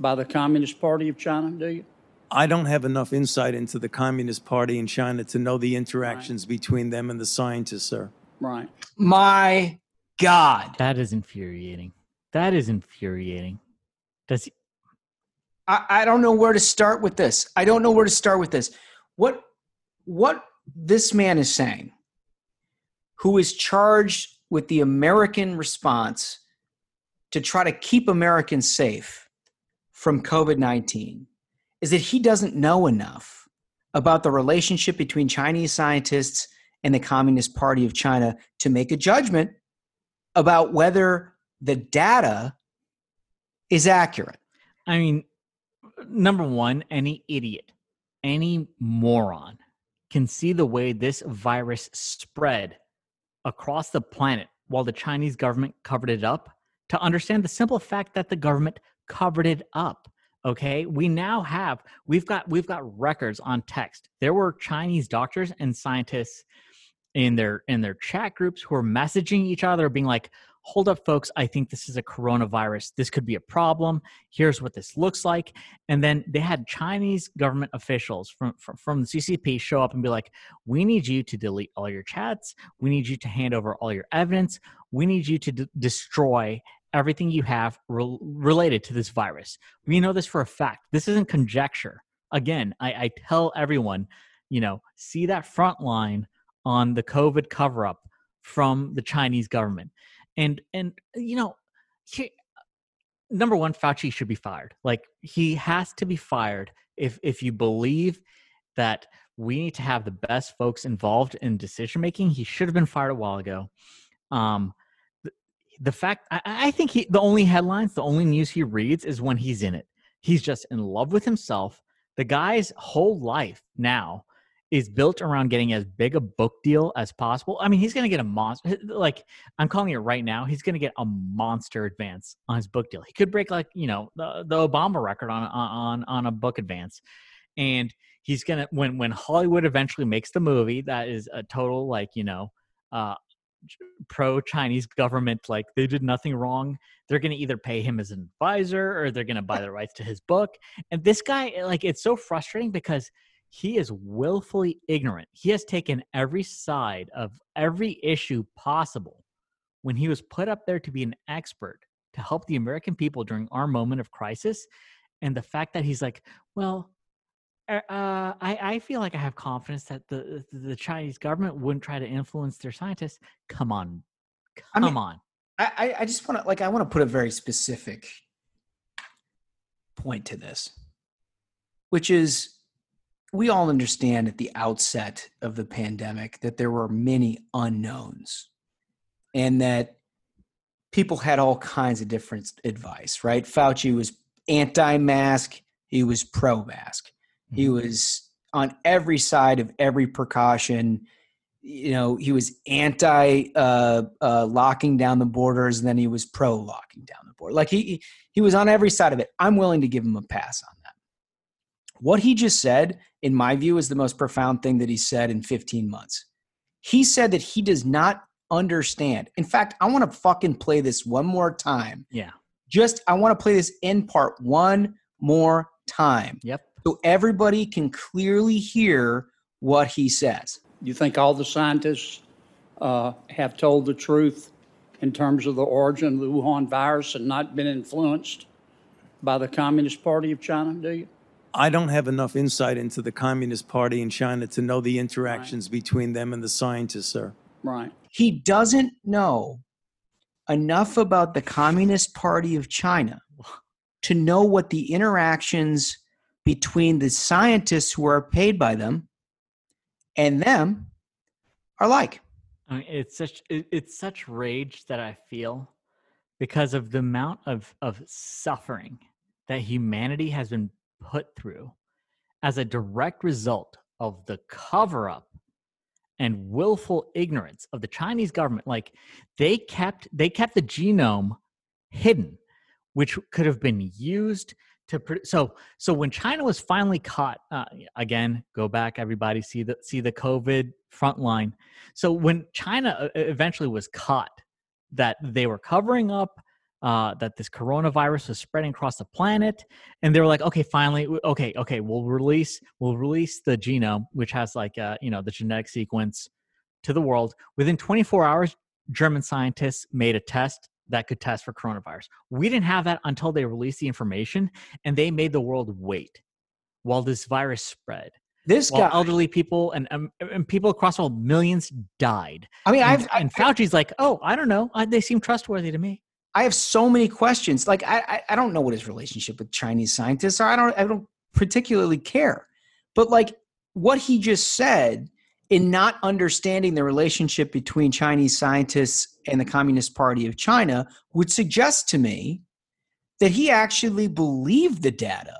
by the Communist Party of China, do you? I don't have enough insight into the Communist Party in China to know the interactions between them and the scientists, sir. Right. My God. that is infuriating that is infuriating does he, I, I don't know where to start with this. I don't know where to start with this. What what this man is saying, who is charged with the American response to try to keep Americans safe from COVID 19 is that he doesn't know enough about the relationship between Chinese scientists and the Communist Party of China to make a judgment about whether the data is accurate. I mean, number one, any idiot, any moron can see the way this virus spread across the planet while the Chinese government covered it up to understand the simple fact that the government covered it up okay? We now have we've got we've got records on text. There were chinese doctors and scientists in their in their chat groups who are messaging each other being like hold up folks i think this is a coronavirus. This could be a problem. Here's what this looks like. And then they had chinese government officials from from, from the ccp show up and be like we need you to delete all your chats. We need you to hand over all your evidence. We need you to d- destroy everything you have re- related to this virus. We know this for a fact. This isn't conjecture. Again I, I tell everyone you know see that front line on the COVID cover up from the Chinese government. And and you know, he, number one, Fauci should be fired. Like he has to be fired if if you believe that we need to have the best folks involved in decision making. He should have been fired a while ago. Um, the, fact I, I think he the only headlines, the only news he reads is when he's in it. He's just in love with himself. The guy's whole life now is built around getting as big a book deal as possible. I mean, he's going to get a monster. Like I'm calling it right now, he's going to get a monster advance on his book deal. He could break like you know the the Obama record on on on a book advance, and he's gonna when when Hollywood eventually makes the movie that is a total like you know uh, pro Chinese government like they did nothing wrong. They're going to either pay him as an advisor or they're going to buy the rights to his book. And this guy, like, it's so frustrating because he is willfully ignorant. He has taken every side of every issue possible when he was put up there to be an expert to help the American people during our moment of crisis. And the fact that he's like, well, uh, uh I, I feel like I have confidence that the the Chinese government wouldn't try to influence their scientists. Come on, come I mean, on. I I just want to like I want to put a very specific point to this, which is we all understand at the outset of the pandemic that there were many unknowns and that people had all kinds of different advice, right? Fauci was anti mask, he was pro mask, mm-hmm. he was on every side of every precaution. You know, he was anti uh, uh, locking down the borders, and then he was pro locking down the border. Like he he was on every side of it. I'm willing to give him a pass on. What he just said in my view, is the most profound thing that he said in 15 months. He said that he does not understand. In fact, I want to fucking play this one more time. Yeah. Just, I want to play this in part one more time. Yep. So everybody can clearly hear what he says. You think all the scientists uh, have told the truth in terms of the origin of the Wuhan virus and not been influenced by the Communist Party of China, do you? I don't have enough insight into the Communist Party in China to know the interactions right. between them and the scientists, sir. Right. He doesn't know enough about the Communist Party of China to know what the interactions between the scientists who are paid by them and them are like. I mean, it's such it's such rage that I feel because of the amount of of suffering that humanity has been put through as a direct result of the cover up and willful ignorance of the Chinese government. Like they kept they kept the genome hidden, which could have been used to so so when China was finally caught uh, again go back everybody see the see the COVID front line. So when China uh, eventually was caught that they were covering up uh, that this coronavirus was spreading across the planet, and they were like, okay, finally, okay, okay, we'll release we'll release the genome, which has like uh, you know the genetic sequence to the world. Within 24 hours, German scientists made a test that could test for coronavirus. We didn't have that until they released the information, and they made the world wait while this virus spread. This while guy- elderly people and um, and people across the world, millions died. I mean, and, I've- I- and Fauci's like, oh, I don't know, I, they seem trustworthy to me. I have so many questions. Like I, I, I don't know what his relationship with Chinese scientists are. I don't, I don't particularly care. But like what he just said in not understanding the relationship between Chinese scientists and the Communist Party of China would suggest to me that he actually believed the data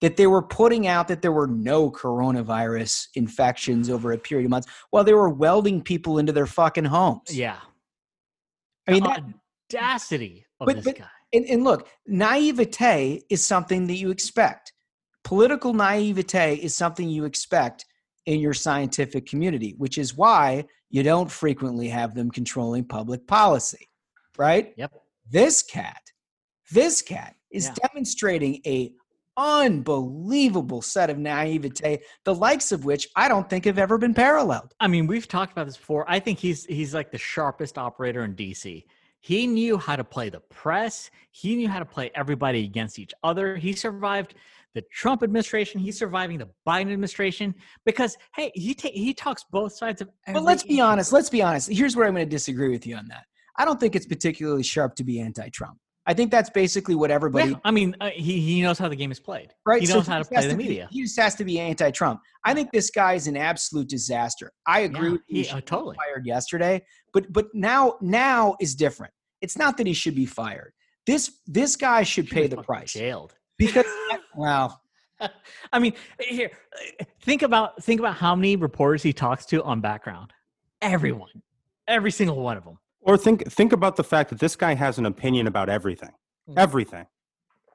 that they were putting out that there were no coronavirus infections over a period of months while they were welding people into their fucking homes. Yeah. I mean, uh, that, audacity of but, this but guy. And, and look, naivete is something that you expect. Political naivete is something you expect in your scientific community, which is why you don't frequently have them controlling public policy, right? Yep. This cat, this cat is Yeah. demonstrating a unbelievable set of naivete, the likes of which I don't think have ever been paralleled. I mean, we've talked about this before. I think he's he's like the sharpest operator in DC. He knew how to play the press. He knew how to play everybody against each other. He survived the Trump administration. He's surviving the Biden administration because hey, he ta- he talks both sides of. But let's be honest. Let's be honest. Here's where I'm going to disagree with you on that. I don't think it's particularly sharp to be anti-Trump. I think that's basically what everybody. Yeah, I mean, uh, he he knows how the game is played. Right. He so knows how to just has play the be- media. he just has to be anti-Trump. I think this guy is an absolute disaster. I agree Yeah, with you. he- uh, totally. fired yesterday, but but now now is different. It's not that he should be fired. This this guy should pay the price Jailed. because wow. I mean, here, uh, think about think about how many reporters he talks to on background. Everyone, every single one of them. Or think think about the fact that this guy has an opinion about everything. Mm. Everything.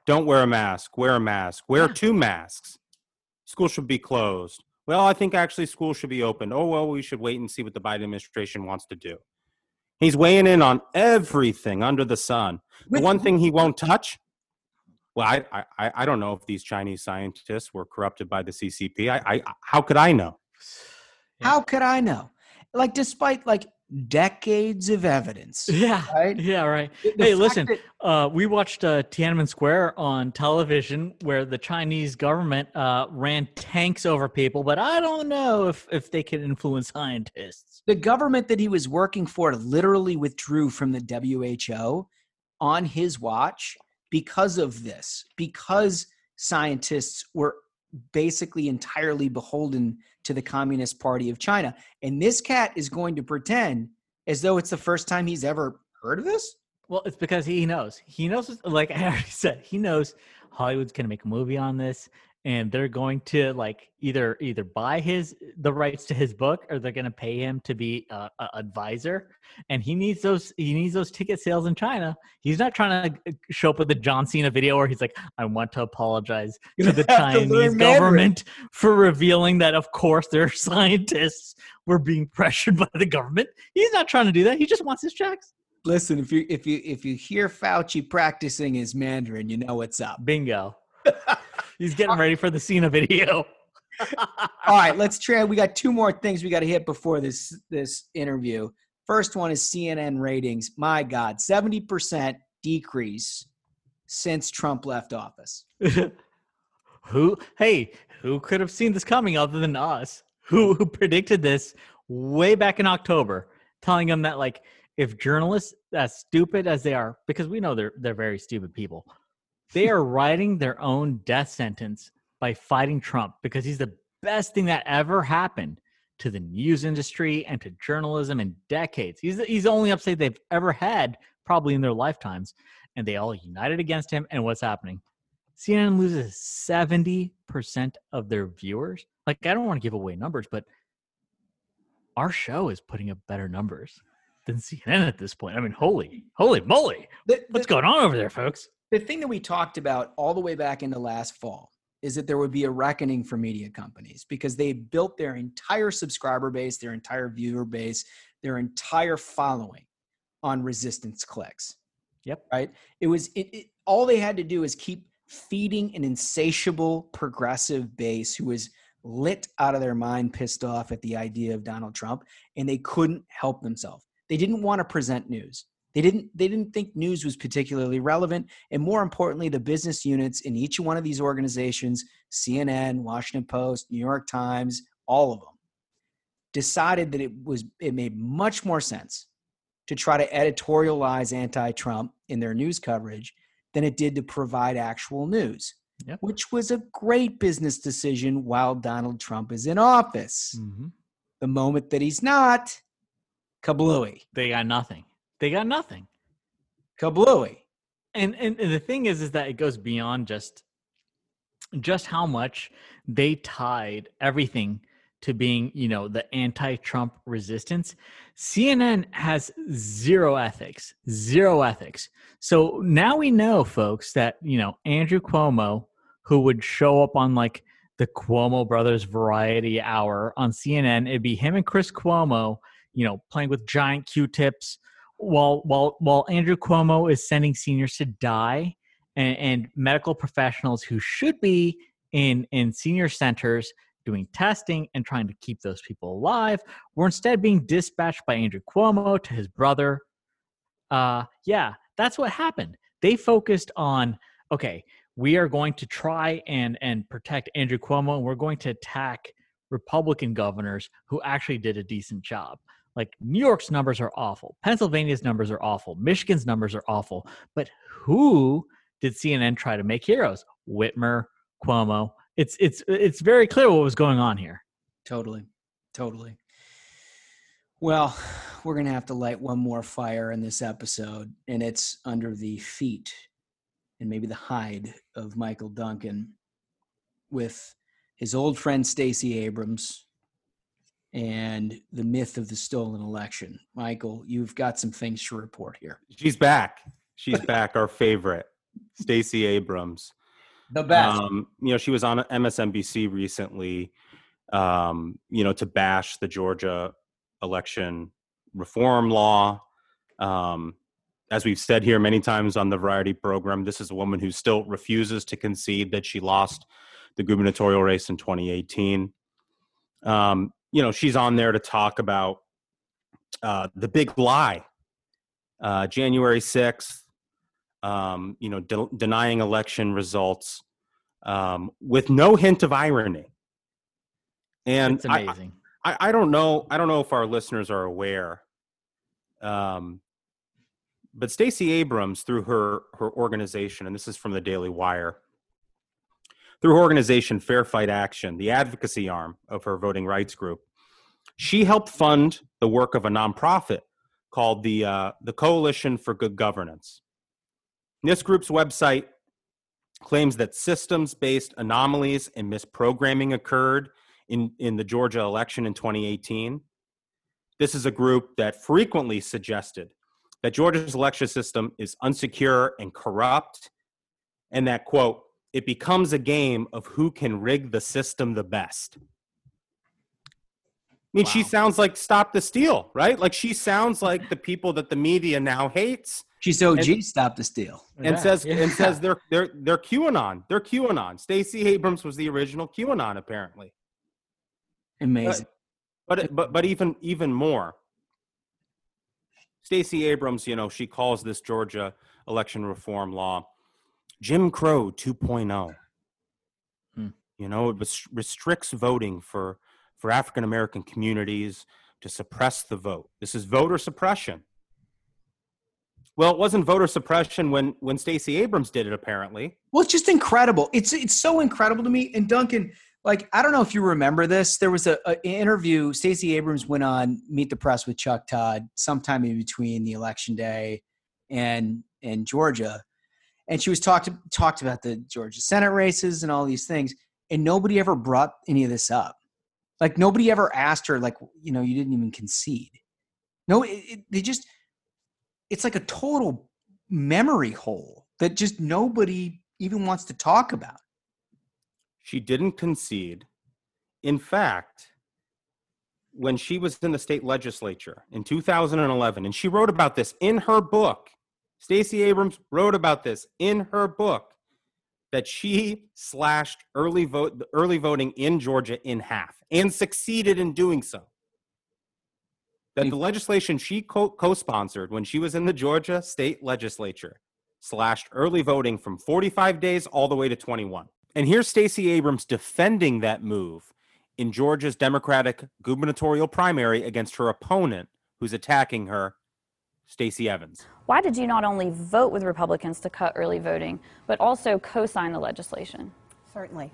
Don't wear a mask. Wear a mask. Wear two masks. School should be closed. Well, I think actually school should be open. Oh well, we should wait and see what the Biden administration wants to do. He's weighing in on everything under the sun. The one thing he won't touch. Well, I, I- I I don't know if these Chinese scientists were corrupted by the CCP. I, I how could I know? How could I know? Like despite like decades of evidence. Yeah. Right? Yeah, right. The- hey, listen, that- uh, we watched uh, Tiananmen Square on television where the Chinese government uh, ran tanks over people, but I don't know if, if they can influence scientists. The government that he was working for literally withdrew from the WHO on his watch because of this, because scientists were basically entirely beholden to the Communist Party of China. And this cat is going to pretend as though it's the first time he's ever heard of this. Well, it's because he knows. He knows, like I already said, he knows Hollywood's going to make a movie on this, and they're going to like either either buy his the rights to his book, or they're going to pay him to be a, a advisor. And he needs those. He needs those ticket sales in China. He's not trying to show up with the John Cena video where he's like, "I want to apologize to the have to Chinese Mandarin." government for revealing that, of course, their scientists were being pressured by the government." He's not trying to do that. He just wants his checks. Listen, if you if you if you hear Fauci practicing his Mandarin, you know what's up. Bingo. He's getting ready for the Cena video. All right, let's try. We got two more things we got to hit before this this interview. First one is CNN ratings. My God, seventy percent decrease since Trump left office. who? Hey, who could have seen this coming other than us? Who who predicted this way back in October, telling them that like if journalists as stupid as they are, because we know they're they're very stupid people, they are writing their own death sentence by fighting Trump because he's the best thing that ever happened to the news industry and to journalism in decades. He's he's the only upside they've ever had probably in their lifetimes, and they all united against him. And what's happening? CNN loses seventy percent of their viewers. Like I don't want to give away numbers, but our show is putting up better numbers than CNN at this point. I mean, holy, holy moly, what's going on over there, folks? The thing that we talked about all the way back into last fall is that there would be a reckoning for media companies because they built their entire subscriber base, their entire viewer base, their entire following on resistance clicks. Yep. Right. It was it, it all they had to do is keep feeding an insatiable progressive base who was lit out of their mind, pissed off at the idea of Donald Trump, and they couldn't help themselves. They didn't want to present news. They didn't they didn't think news was particularly relevant and more importantly the business units in each one of these organizations, CNN, Washington Post, New York Times, all of them decided that it was it made much more sense to try to editorialize anti-Trump in their news coverage than it did to provide actual news. Yep. Which was a great business decision while Donald Trump is in office. Mm-hmm. The moment that he's not, kablooey. They got nothing. They got nothing. Kablooey. And, and and the thing is, is that it goes beyond just just how much they tied everything to being, you know, the anti-Trump resistance. CNN has zero ethics, zero ethics. So now we know, folks, that you know Andrew Cuomo, who would show up on like the Cuomo Brothers Variety Hour on CNN, it'd be him and Chris Cuomo, you know, playing with giant Q-tips while while while Andrew Cuomo is sending seniors to die, and, and medical professionals who should be in in senior centers doing testing and trying to keep those people alive were instead being dispatched by Andrew Cuomo to his brother. Uh, yeah, that's what happened. They focused on okay, we are going to try and and protect Andrew Cuomo, and we're going to attack Republican governors who actually did a decent job. Like New York's numbers are awful. Pennsylvania's numbers are awful. Michigan's numbers are awful. But who did CNN try to make heroes? Whitmer, Cuomo. It's it's it's very clear what was going on here. Totally. Totally. Well, we're to have to light one more fire in this episode, and it's under the feet and maybe the hide of Michael Duncan with his old friend Stacey Abrams and the myth of the stolen election. Michael, you've got some things to report here. She's back. She's back. Our favorite, Stacey Abrams. The best. Um, you know, she was on MSNBC recently. Um, you know, to bash the Georgia election reform law. Um, as we've said here many times on the Variety program, this is a woman who still refuses to concede that she lost the gubernatorial race in 2018. Um, you know, she's on there to talk about uh, the big lie, uh, January 6th, um, you know, de- denying election results um, with no hint of irony. And It's amazing. I, I, I don't know. I don't know if our listeners are aware. Um, but Stacey Abrams, through her her organization, and this is from the Daily Wire, through her organization Fair Fight Action, the advocacy arm of her voting rights group, she helped fund the work of a nonprofit called the uh, the Coalition for Good Governance. This group's website claims that systems-based anomalies and misprogramming occurred in, in the Georgia election in 2018. This is a group that frequently suggested that Georgia's election system is unsecure and corrupt, and that, quote, it becomes a game of who can rig the system the best. I mean, she sounds like Stop the Steal, right? Like she sounds like the people that the media now hates. She's OG Stop the Steal. Oh, and Yeah. says Yeah. and says they're they're they're QAnon. They're QAnon. Stacey Abrams was the original QAnon, apparently. Amazing. But but but even even more. Stacey Abrams, you know, she calls this Georgia election reform law Jim Crow 2.0. Hmm. You know, it res- restricts voting for for African American communities to suppress the vote. This is voter suppression. Well, it wasn't voter suppression when when Stacey Abrams did it apparently. Well, it's just incredible. It's it's so incredible to me. And Duncan, like I don't know if you remember this. There was a, a interview. Stacey Abrams went on Meet the Press with Chuck Todd sometime in between the election day and and Georgia, and she was talked talked about the Georgia Senate races and all these things, and nobody ever brought any of this up. Like nobody ever asked her, like you know, you didn't even concede. No, it, it, they just it's like a total memory hole that just nobody even wants to talk about. She didn't concede. In fact, when she was in the state legislature in 2011, and she wrote about this in her book, Stacey Abrams wrote about this in her book that she slashed early vote early voting in Georgia in half and succeeded in doing so. that the legislation she co- co-sponsored when she was in the Georgia state legislature slashed early voting from 45 days all the way to 21. And here's Stacey Abrams defending that move in Georgia's Democratic gubernatorial primary against her opponent who's attacking her, Stacey Evans. Why did you not only vote with Republicans to cut early voting, but also co sign the legislation? Certainly.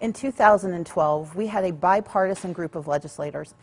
In 2012, we had a bipartisan group of legislators,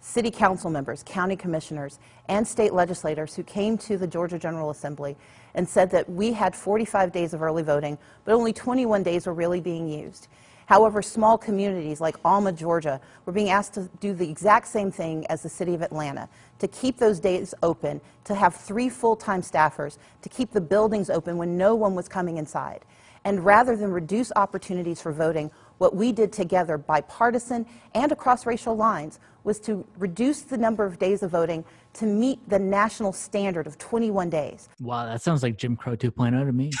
city council members, county commissioners, and state legislators who came to the Georgia General Assembly and said that we had 45 days of early voting, but only 21 days were really being used. However, small communities like Alma, Georgia, were being asked to do the exact same thing as the city of Atlanta to keep those days open, to have three full time staffers, to keep the buildings open when no one was coming inside. And rather than reduce opportunities for voting, what we did together, bipartisan and across racial lines, was to reduce the number of days of voting to meet the national standard of 21 days. Wow, that sounds like Jim Crow 2.0 to me.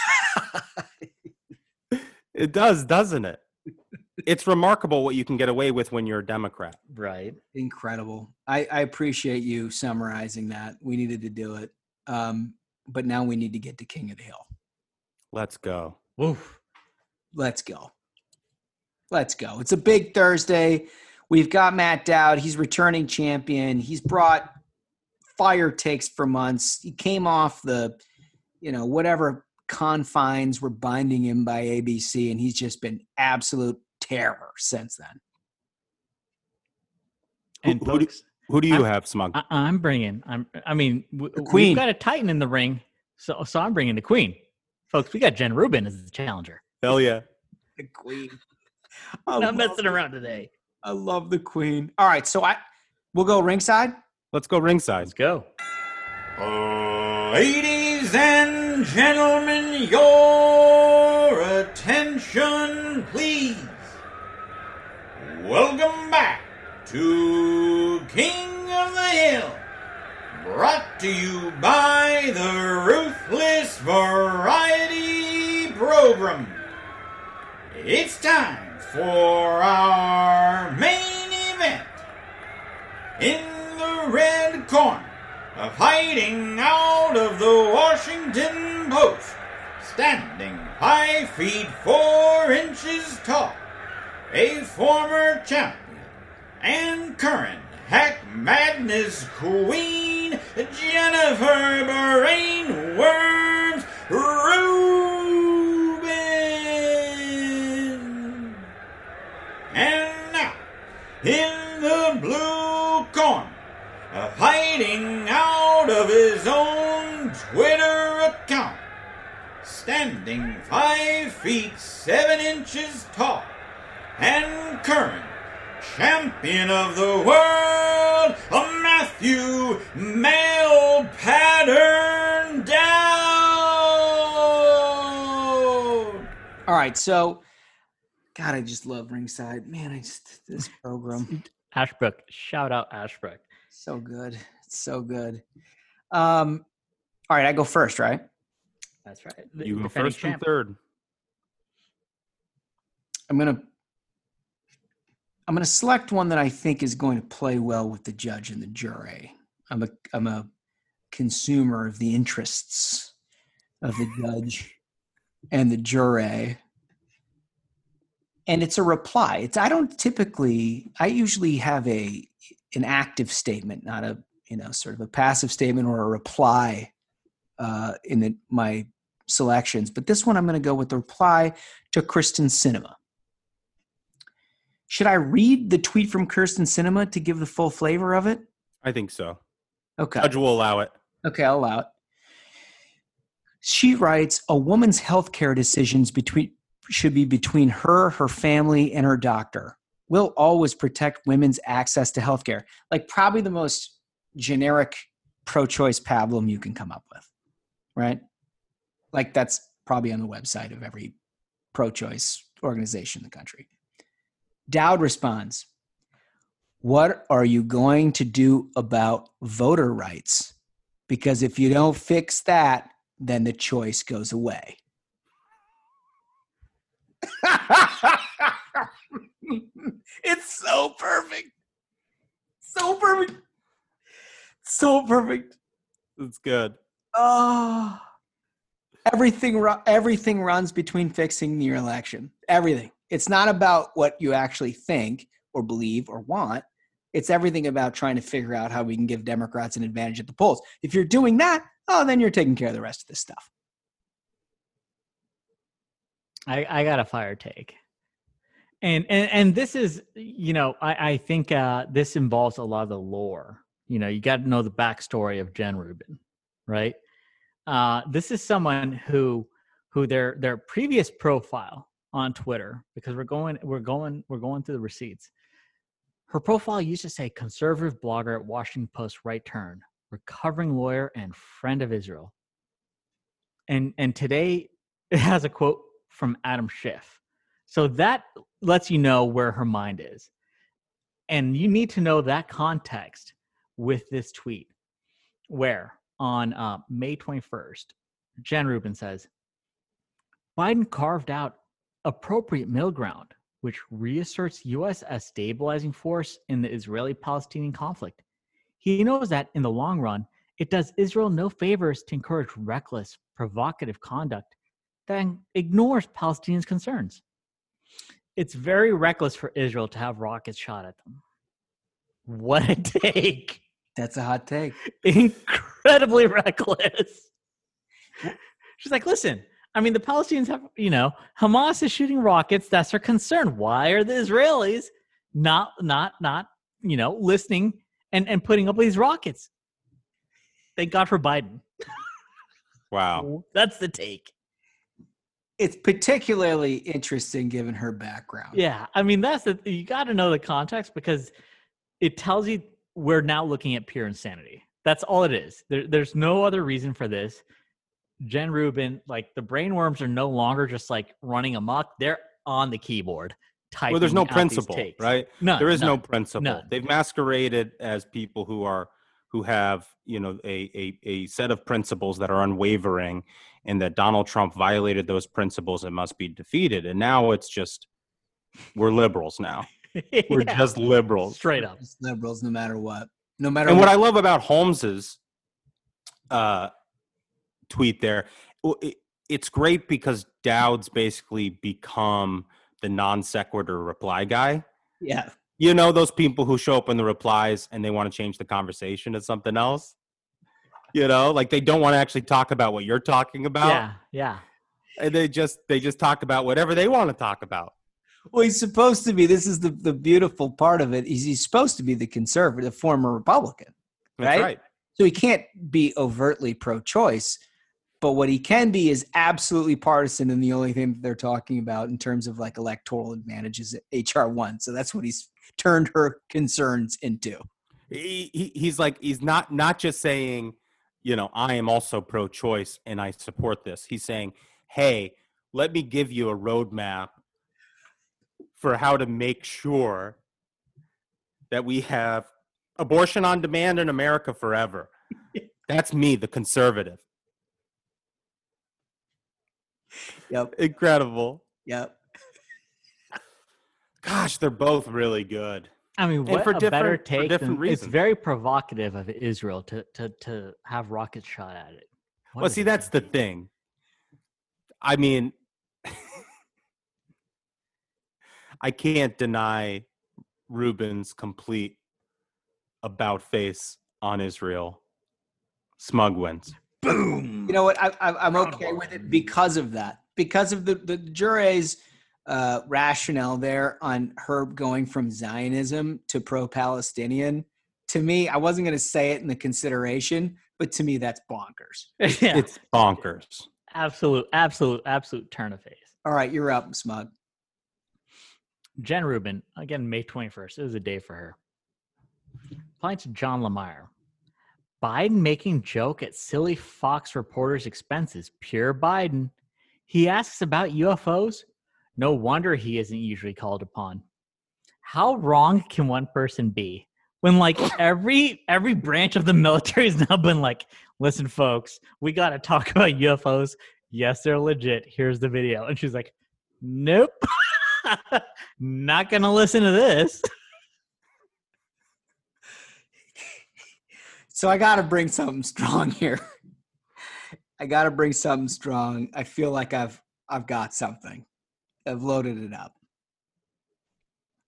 It does, doesn't it? It's remarkable what you can get away with when you're a Democrat. Right. Incredible. I, I appreciate you summarizing that. We needed to do it. Um, but now we need to get to King of the Hill. Let's go. Woof. Let's go. Let's go. It's a big Thursday. We've got Matt Dowd. He's returning champion. He's brought fire takes for months. He came off the, you know, whatever confines were binding him by ABC, and he's just been absolute terror since then. And who, who do, who do you I'm- have, Smug? I, I'm bringing. I'm. I mean, w- Queen. we've got a Titan in the ring, so so I'm bringing the Queen, folks. We got Jen Rubin as the challenger. Hell yeah. The Queen. I'm not messing around today. I love the Queen. All right, so I we'll go ringside. Let's go ringside. Let's go. Ladies and gentlemen, your attention, please. Welcome back to King of the Hill, brought to you by the Ruthless Variety Program. It's time for our main event. In the red corner, of hiding out of the Washington Post, standing five feet four inches tall, a former champion and current Hack Madness Queen, Jennifer Brain Worms Rubin. And now, in the blue corner, hiding out of his own Twitter account, standing five feet seven inches tall, and current champion of the world, a Matthew Male Pattern Down. All right, so God, I just love ringside. Man, I just this program Ashbrook, shout out Ashbrook. so good, so good. Um, all right, I go first, right? That's right. You go Defending first and third. I'm gonna I'm gonna select one that I think is going to play well with the judge and the jury. I'm a I'm a consumer of the interests of the judge and the jury. And it's a reply. It's I don't typically I usually have a an active statement, not a you know sort of a passive statement or a reply uh, in the, my selections. But this one I'm going to go with the reply to Kyrsten Sinema. Should I read the tweet from Kyrsten Sinema to give the full flavor of it? I think so. Okay. Judge will allow it. Okay, I'll allow it. She writes, a woman's healthcare decisions between should be between her, her family, and her doctor. We'll always protect women's access to healthcare. Like probably the most generic pro-choice pablum you can come up with. Right? Like that's probably on the website of every pro-choice organization in the country. Dowd responds, What are you going to do about voter rights? Because if you don't fix that, then the choice goes away. it's so perfect. So perfect. so perfect. It's good. Oh, everything everything runs between fixing your election. Everything. It's not about what you actually think or believe or want. It's everything about trying to figure out how we can give Democrats an advantage at the polls. If you're doing that, oh, then you're taking care of the rest of this stuff. I, I got a fire take. And, and and this is you know I, I think uh, this involves a lot of the lore. You know you got to know the backstory of Jen Rubin, right? Uh, this is someone who who their their previous profile on Twitter because we're going we're going we're going through the receipts. Her profile used to say conservative blogger at Washington Post right turn, recovering lawyer and friend of Israel. And and today it has a quote from Adam Schiff. So that lets you know where her mind is. And you need to know that context with this tweet, where on uh, May 21st, Jen Rubin says Biden carved out appropriate middle ground, which reasserts U.S. as stabilizing force in the Israeli Palestinian conflict. He knows that in the long run, it does Israel no favors to encourage reckless, provocative conduct that ignores Palestinians' concerns. It's very reckless for Israel to have rockets shot at them. What a take. That's a hot take. Incredibly reckless. She's like, listen, I mean, the Palestinians have, you know, Hamas is shooting rockets. That's their concern. Why are the Israelis not, not, not, you know, listening and, and putting up these rockets? Thank God for Biden. Wow. That's the take. It's particularly interesting given her background. Yeah, I mean that's the you got to know the context because it tells you we're now looking at pure insanity. That's all it is. There, there's no other reason for this. Jen Rubin, like the brainworms are no longer just like running amok; they're on the keyboard. Typing. Well, there's no out principle, right? None, there is no principle. none. They've masqueraded as people who are who have you know a, a a set of principles that are unwavering, and that Donald Trump violated those principles and must be defeated. And now it's just we're liberals now. We're Yeah. just liberals. Straight up. Just liberals, no matter what. No matter And what what I love about Holmes's uh, tweet there, it, it's great because Dowd's basically become the non sequitur reply guy. Yeah. You know those people who show up in the replies and they want to change the conversation to something else. You know, like they don't want to actually talk about what you're talking about. Yeah, yeah. And they just they just talk about whatever they want to talk about. Well, he's supposed to be. This is the, the beautiful part of it. Is he's supposed to be the conservative, former Republican, That's right? right. So he can't be overtly pro-choice, but what he can be is absolutely partisan. And the only thing that they're talking about in terms of like electoral advantages is HR one. So that's what he's turned her concerns into. he, he he's like he's not not just saying you know i am also pro-choice and i support this he's saying hey let me give you a roadmap for how to make sure that we have abortion on demand in america forever that's me the conservative Yep. incredible Yep. gosh they're both really good I mean, what for a better different- for take different than, It's very provocative of Israel to to to have rockets shot at it. What well see it? that's the thing i mean i can't deny rubin's complete about face on israel smug wins Boom. You know what? I, I, I'm okay with it because of that. Because of the the jury's uh, rationale there on her going from Zionism to pro-Palestinian. To me, I wasn't going to say it in the consideration, but to me, that's bonkers. yeah, it's bonkers absolute, absolute, absolute turn of face. All right, you're up, Smug. Jen Rubin, again, May 21st. It was a day for her. Applying to John Lemire. Biden making joke at silly Fox reporter's expenses. Pure Biden. He asks about UFOs. No wonder he isn't usually called upon. How wrong can one person be? When like every every branch of the military has now been like, listen, folks, we gotta talk about UFOs. Yes, they're legit. Here's the video. And she's like, Nope. Not gonna listen to this. So I got to bring something strong here. I got to bring something strong. I feel like I've I've got something. I've loaded it up.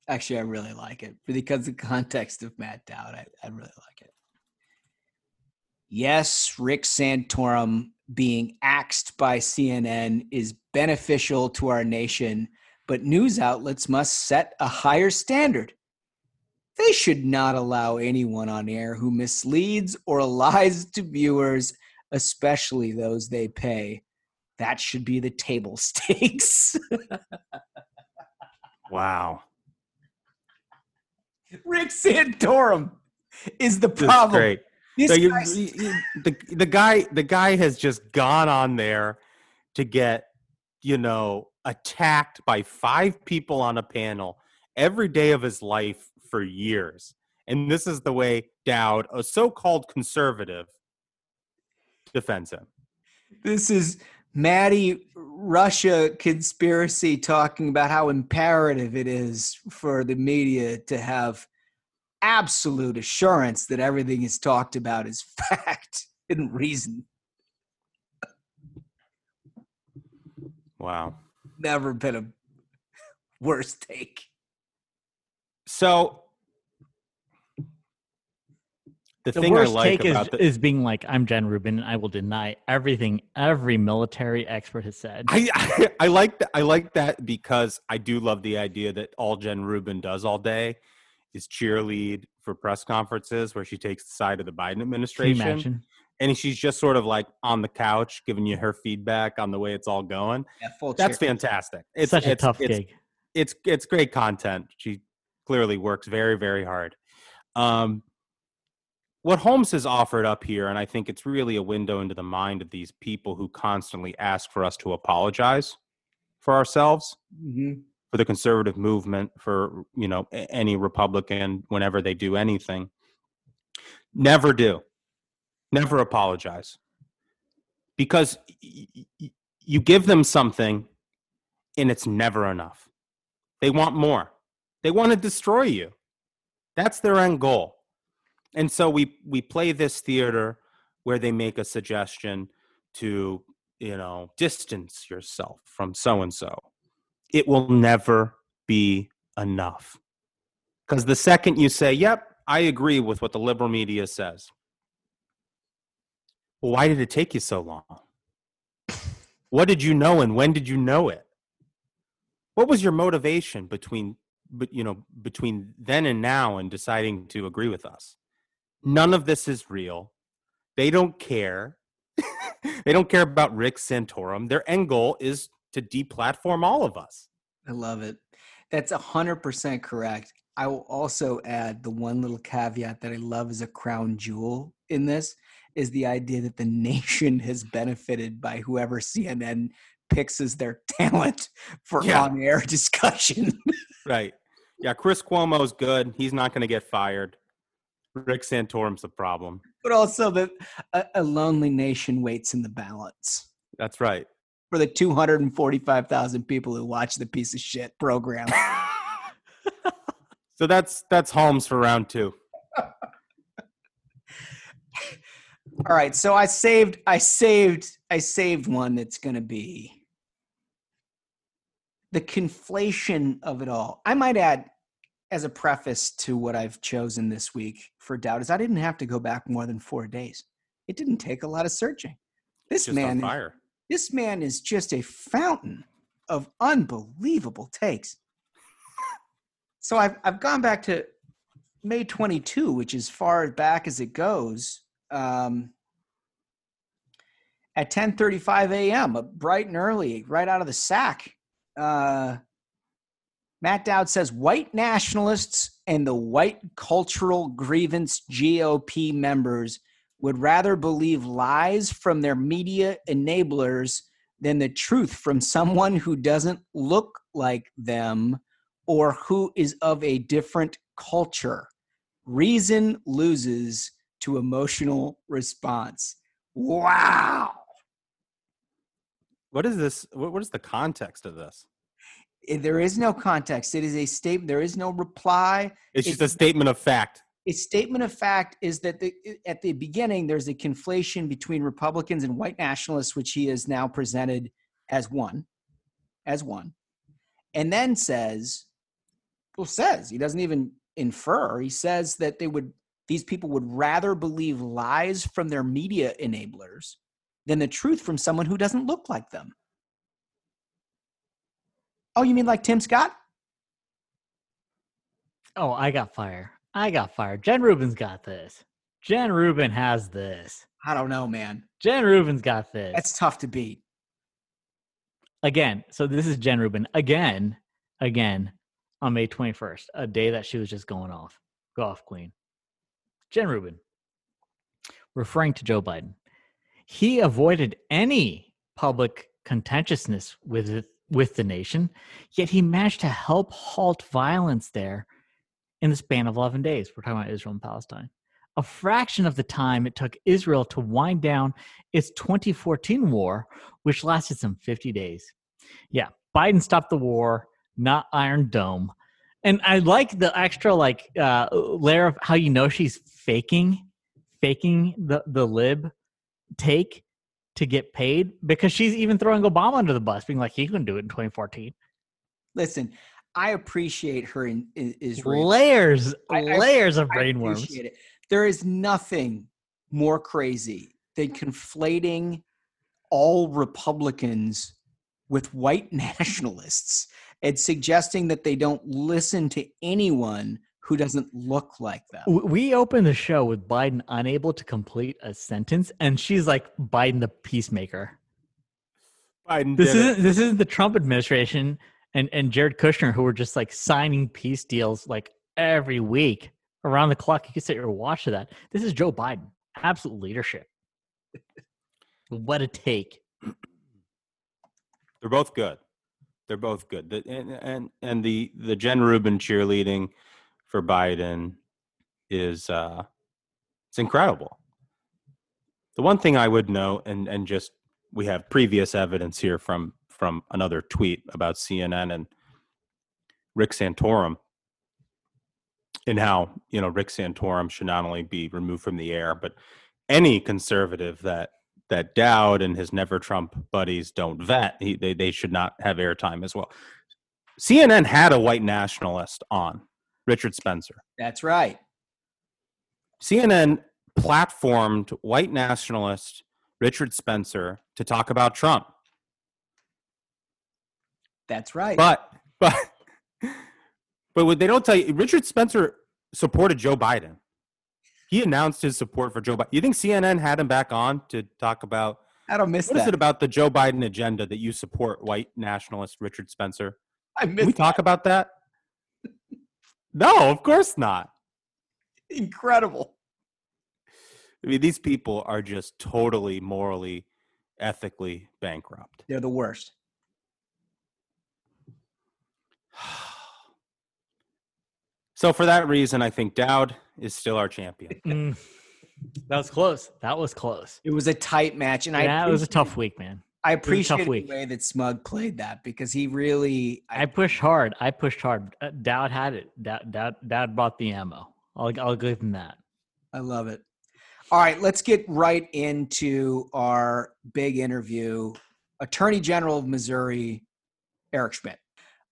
Actually, I really like it because the context of Matt Dowd. I, I really like it. Yes, Rick Santorum being axed by CNN is beneficial to our nation, but news outlets must set a higher standard. They should not allow anyone on air who misleads or lies to viewers, especially those they pay. That should be the table stakes. Wow. Rick Santorum is the problem. great. This So you- you- the the guy the guy has just gone on there to get you know attacked by five people on a panel every day of his life for years, and this is the way Dowd, a so-called conservative, defends him. This is Maddow Russia conspiracy talking about how imperative it is for the media to have absolute assurance that everything is talked about is fact and reason. Wow. Never been a worse take. So the, The thing worst I like take about is, the, is being like, I'm Jen Rubin, and I will deny everything every military expert has said. I, I I like that. I like that because I do love the idea that all Jen Rubin does all day is cheerlead for press conferences where she takes the side of the Biden administration, imagine? and she's just sort of like on the couch giving you her feedback on the way it's all going. Yeah, full That's cheer. fantastic. It's Such a it's, tough it's, gig. It's it's great content. She clearly works very very hard. Um, what Holmes has offered up here, and I think it's really a window into the mind of these people who constantly ask for us to apologize for ourselves, Mhm. for the conservative movement, for you know any Republican whenever they do anything. Never do, never apologize, because y- y- you give them something, and it's never enough. They want more. They want to destroy you. That's their end goal. And so we we play this theater where they make a suggestion to, you know, distance yourself from so and so. It will never be enough. Cuz the second you say, "Yep, I agree with what the liberal media says." Well, why did it take you so long? What did you know and when did you know it? What was your motivation between but you know between then and now and deciding to agree with us? None of this is real. They don't care. they don't care about Rick Santorum. Their end goal is to deplatform all of us. I love it. That's a hundred percent correct. I will also add the one little caveat that I love as a crown jewel in this is the idea that the nation has benefited by whoever CNN picks as their talent for Yeah. on-air discussion. Right. Yeah, Chris Cuomo's good. He's not going to get fired. Rick Santorum's the problem. but also that a, a lonely nation waits in the balance That's right. for the 245,000 people who watch the piece of shit program. So that's that's Holmes for round 2. All right, so I saved I saved I saved one that's going to be the conflation of it all. I might add as a preface to what I've chosen this week for Dowd is I didn't have to go back more than 4 days. It didn't take a lot of searching. This Just man on is- fire. this man is just a fountain of unbelievable takes. So I've I've gone back to May 22, which is far back as it goes. Um, at 10:35 a.m., bright and early, right out of the sack. Uh, Matt Dowd says white nationalists and the white cultural grievance GOP members would rather believe lies from their media enablers than the truth from someone who doesn't look like them or who is of a different culture. Reason loses to emotional response. Wow. What is this? What, is the context of this? There is no context. It is a statement. There is no reply. It's just a statement of fact. A statement of fact is that the, at the beginning there's a conflation between Republicans and white nationalists, which he has now presented as one, as one, and then says, well, says he doesn't even infer. He says that they would these people would rather believe lies from their media enablers than the truth from someone who doesn't look like them. Oh, you mean like Tim Scott? Oh, I got fire. I got fire. Jen Rubin's got this. Jen Rubin has this. I don't know, man. Jen Rubin's got this. That's tough to beat. Again, so this is Jen Rubin again, again on May 21st, a day that she was just going off. Go off, Queen. Jen Rubin, referring to Joe Biden, he avoided any public contentiousness with with the nation, yet he managed to help halt violence there in the span of 11 days. We're talking about Israel and Palestine. A fraction of the time it took Israel to wind down its 2014 war, which lasted some 50 days. Yeah, Biden stopped the war, not Iron Dome. And I like the extra like uh, layer of how you know she's faking, faking the the lib take to get paid because she's even throwing Obama under the bus, being like he couldn't do it in 2014. Listen, I appreciate her in, in layers, I, layers I, of brainworms. It. There is nothing more crazy than conflating all Republicans with white nationalists and suggesting that they don't listen to anyone who doesn't look like them. We open the show with Biden unable to complete a sentence, and she's like Biden the peacemaker. Biden. This did it. isn't this isn't the Trump administration and and Jared Kushner who were just like signing peace deals like every week around the clock. You can sit your watch to that. This is Joe Biden, absolute leadership. what a take! They're both good. They're both good. The, and, and and the the Jen Rubin cheerleading for Biden is uh it's incredible. The one thing I would note, and and just we have previous evidence here from from another tweet about CNN and Rick Santorum, and how you know Rick Santorum should not only be removed from the air, but any conservative that that Dowd and his never Trump buddies don't vet, he, they they should not have airtime as well. CNN had a white nationalist on Richard Spencer. That's right. CNN platformed white nationalist Richard Spencer to talk about Trump. That's right. But but but what they don't tell you, Richard Spencer supported Joe Biden. He announced his support for Joe Biden. You think CNN had him back on to talk about? I don't miss What is that. it about the Joe Biden agenda that you support white nationalist Richard Spencer? I Can we missed talk about that? No, of course not. Incredible. I mean, these people are just totally morally, ethically bankrupt. They're the worst. So for that reason, I think Dowd is still our champion. Mm. That was close. That was close. It was a tight match, and I yeah, it was a tough week, man. I It was a tough appreciate the week. way that Smug played that because he really. I pushed hard. I pushed hard. Uh, Dowd had it. Dowd, Dowd, Dowd brought the ammo. I'll, I'll give him that. I love it. All right, let's get right into our big interview. Attorney General of Missouri, Eric Schmitt.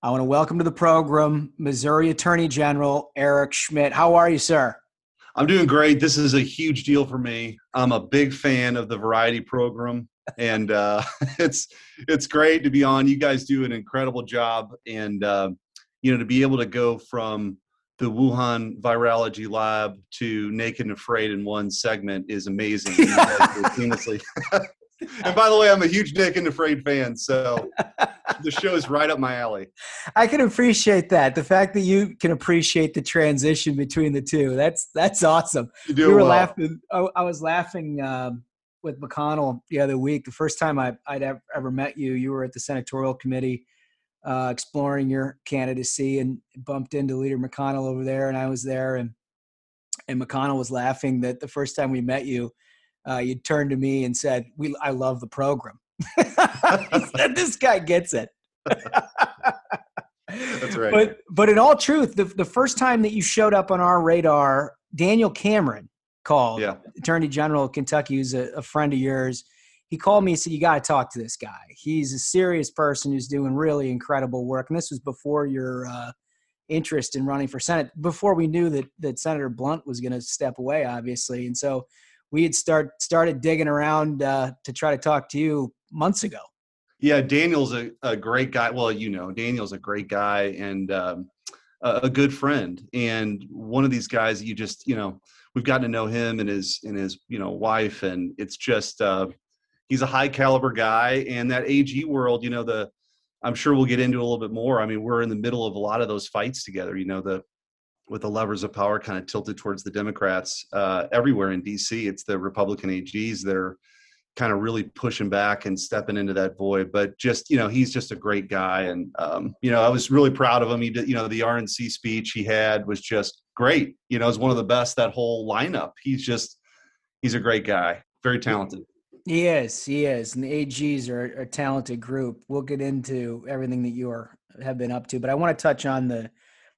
I want to welcome to the program Missouri Attorney General Eric Schmitt. How are you, sir? I'm doing great. This is a huge deal for me. I'm a big fan of the variety program, and uh, it's it's great to be on. You guys do an incredible job, and uh, you know to be able to go from the Wuhan virology lab to Naked and Afraid in one segment is amazing. You guys do it seamlessly. and by the way, I'm a huge Naked and Afraid fan, so the show is right up my alley. I can appreciate that. The fact that you can appreciate the transition between the two. That's that's awesome. You do we were well. laughing. I, I was laughing um, with McConnell the other week. The first time I, I'd ever, ever met you, you were at the senatorial committee uh, exploring your candidacy and bumped into Leader McConnell over there, and I was there, and and McConnell was laughing that the first time we met you, uh, you turned to me and said, "We, I love the program." said, "This guy gets it." That's right. But but in all truth, the the first time that you showed up on our radar Daniel Cameron called, Yeah. Attorney General of Kentucky, who's a, a friend of yours. He called me and said, You got to talk to this guy. He's a serious person who's doing really incredible work. And this was before your uh, interest in running for Senate, before we knew that, that Senator Blunt was going to step away, obviously. And so we had start, started digging around uh, to try to talk to you months ago. Yeah, Daniel's a, a great guy. Well, you know, Daniel's a great guy and um, a, a good friend, and one of these guys you just, you know, we've gotten to know him and his and his, you know, wife, and it's just uh, he's a high caliber guy. And that AG world, you know, the I'm sure we'll get into a little bit more. I mean, we're in the middle of a lot of those fights together. You know, the with the levers of power kind of tilted towards the Democrats uh, everywhere in DC. It's the Republican AGs that are kind of really pushing back and stepping into that void. But just you know, he's just a great guy, and um, you know, I was really proud of him. He did, you know, the RNC speech he had was just great. You know, it was one of the best that whole lineup. He's just he's a great guy, very talented. He is, he is, and the AGs are a talented group. We'll get into everything that you are have been up to, but I want to touch on the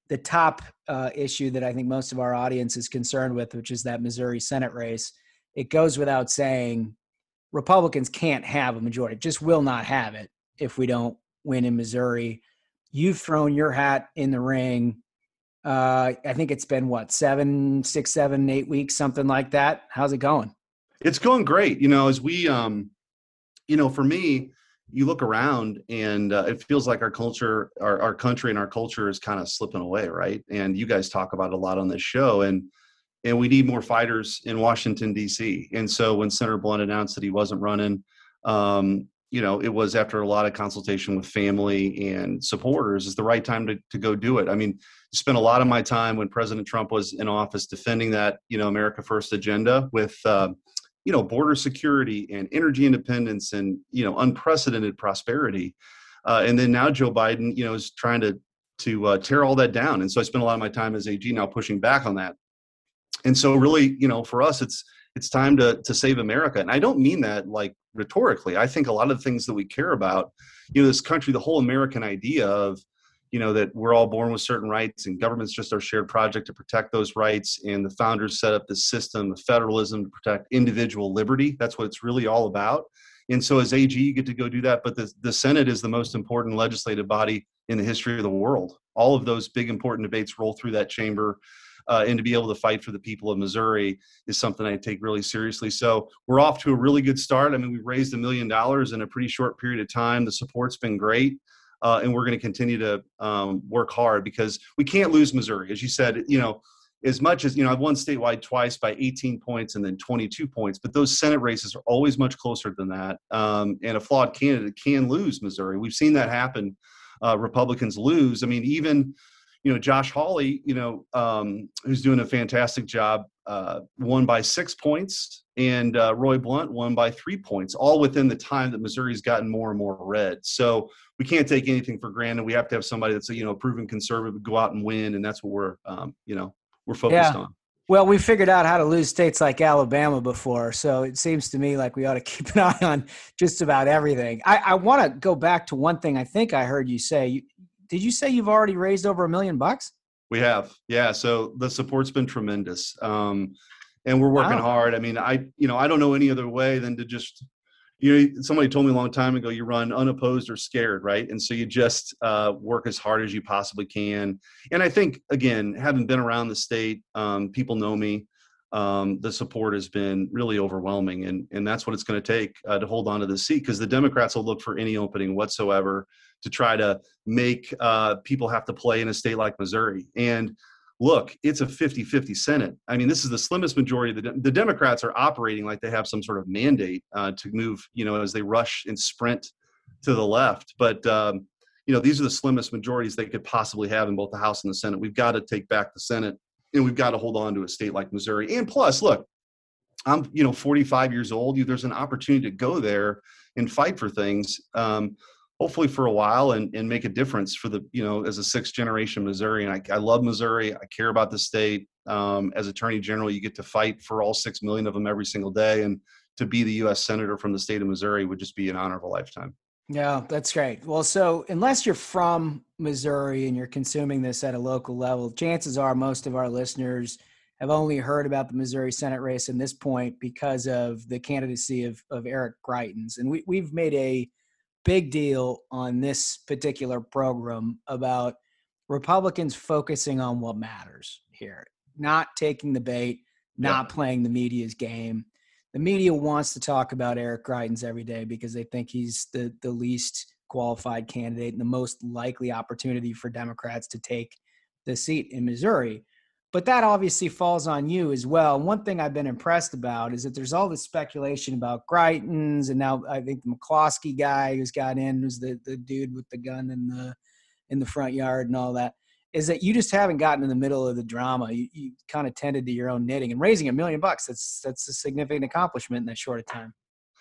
the top uh, issue that I think most of our audience is concerned with, which is that Missouri Senate race. It goes without saying, Republicans can't have a majority; just will not have it if we don't win in Missouri. You've thrown your hat in the ring. Uh, I think it's been what seven, six, seven, eight weeks, something like that. How's it going? It's going great. You know, as we, um, you know, for me, you look around and uh, it feels like our culture, our, our country and our culture is kind of slipping away, right? And you guys talk about a lot on this show, and and we need more fighters in Washington D.C. And so when Senator Blunt announced that he wasn't running, um, you know, it was after a lot of consultation with family and supporters. Is the right time to to go do it. I mean, spent a lot of my time when President Trump was in office defending that you know America First agenda with. Uh, you know border security and energy independence and you know unprecedented prosperity uh, and then now joe biden you know is trying to to uh, tear all that down and so i spent a lot of my time as ag now pushing back on that and so really you know for us it's it's time to to save america. And i don't mean that like rhetorically. I think a lot of the things that we care about you know this country the whole american idea of you know that we're all born with certain rights and government's just our shared project to protect those rights and the founders set up this system of federalism to protect individual liberty. That's what it's really all about. And so as ag you get to go do that. But the, the senate is the most important legislative body in the history of the world. All of those big important debates roll through that chamber uh, and to be able to fight for the people of Missouri is something I take really seriously. So we're off to a really good start. I mean, we've raised a million dollars in a pretty short period of time. The support's been great uh, and we're going to continue to um, work hard because we can't lose Missouri. As you said, you know, as much as you know, I've won statewide twice by 18 points and then 22 points, but those Senate races are always much closer than that. Um, and a flawed candidate can lose Missouri. We've seen that happen. Uh, Republicans lose. I mean, even you know, Josh Hawley, you know, um, who's doing a fantastic job, uh, won by six points, and uh, Roy Blunt won by three points, all within the time that Missouri's gotten more and more red. So we can't take anything for granted. We have to have somebody that's a, you know proven conservative go out and win, and that's what we're um, you know we're focused Yeah. on. Well, we figured out how to lose states like Alabama before, so it seems to me like we ought to keep an eye on just about everything. I, I want to go back to one thing I think I heard you say. You, did you say you've already raised over a million bucks? We have, yeah. So the support's been tremendous, um, and we're working Wow. hard. I mean, I you know I don't know any other way than to just you know somebody told me a long time ago you run unopposed or scared, right? And so you just uh, work as hard as you possibly can. And I think again, having been around the state, um, people know me. Um, the support has been really overwhelming, and and that's what it's going to take uh, to hold on to the seat because the Democrats will look for any opening whatsoever to try to make uh, people have to play in a state like Missouri. And look, it's a 50 50 Senate. I mean, this is the slimmest majority. The, the Democrats are operating like they have some sort of mandate uh, to move, you know, as they rush and sprint to the left. But, um, you know, these are the slimmest majorities they could possibly have in both the House and the Senate. We've got to take back the Senate and we've got to hold on to a state like Missouri. And plus, look, I'm, you know, 45 years old. You, there's an opportunity to go there and fight for things. Um, hopefully for a while and, and make a difference for the you know as a sixth generation missourian I, I love missouri. I care about the state. Um, as attorney general you get to fight for all six million of them every single day. And to be the u.s senator from the state of missouri would just be an honor of a lifetime. Yeah, that's great. Well, so unless you're from Missouri and you're consuming this at a local level, chances are most of our listeners have only heard about the Missouri Senate race in this point because of the candidacy of, of Eric Greitens. And we, we've made a big deal on this particular program about Republicans focusing on what matters here, not taking the bait, not playing the media's game. The media wants to talk about Eric Greitens every day because they think he's the, the least qualified candidate and the most likely opportunity for Democrats to take the seat in Missouri. But that obviously falls on you as well. One thing I've been impressed about is that there's all this speculation about Greitens, and now I think the McCloskey guy who's got in, who's the, the dude with the gun in the in the front yard and all that, is that you just haven't gotten in the middle of the drama. You, you kind of tended to your own knitting and raising a million bucks. That's that's a significant accomplishment in that short of time.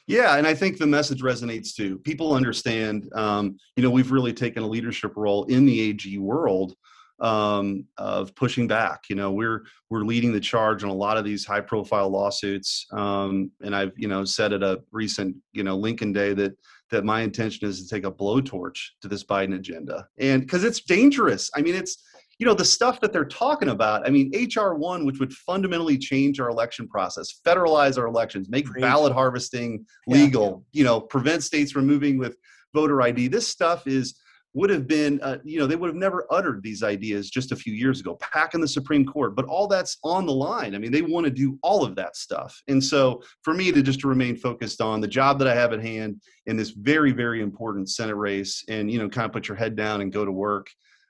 Yeah, and I think the message resonates too. People understand. Um, you know, we've really taken a leadership role in the AG world um, of pushing back. You know, we're we're leading the charge on a lot of these high profile lawsuits. Um, and I've you know said at a recent you know Lincoln Day that that my intention is to take a blowtorch to this Biden agenda, and because it's dangerous. I mean, it's you know the stuff that they're talking about. I mean, HR one, which would fundamentally change our election process, federalize our elections, make ballot harvesting legal. You know, prevent states from moving with voter ID. This stuff is would have been, uh, you know, they would have never uttered these ideas just a few years ago, packing the Supreme Court. But all that's on the line. I mean, they want to do all of that stuff. And so for me to just to remain focused on the job that I have at hand in this very, very important Senate race and, you know, kind of put your head down and go to work,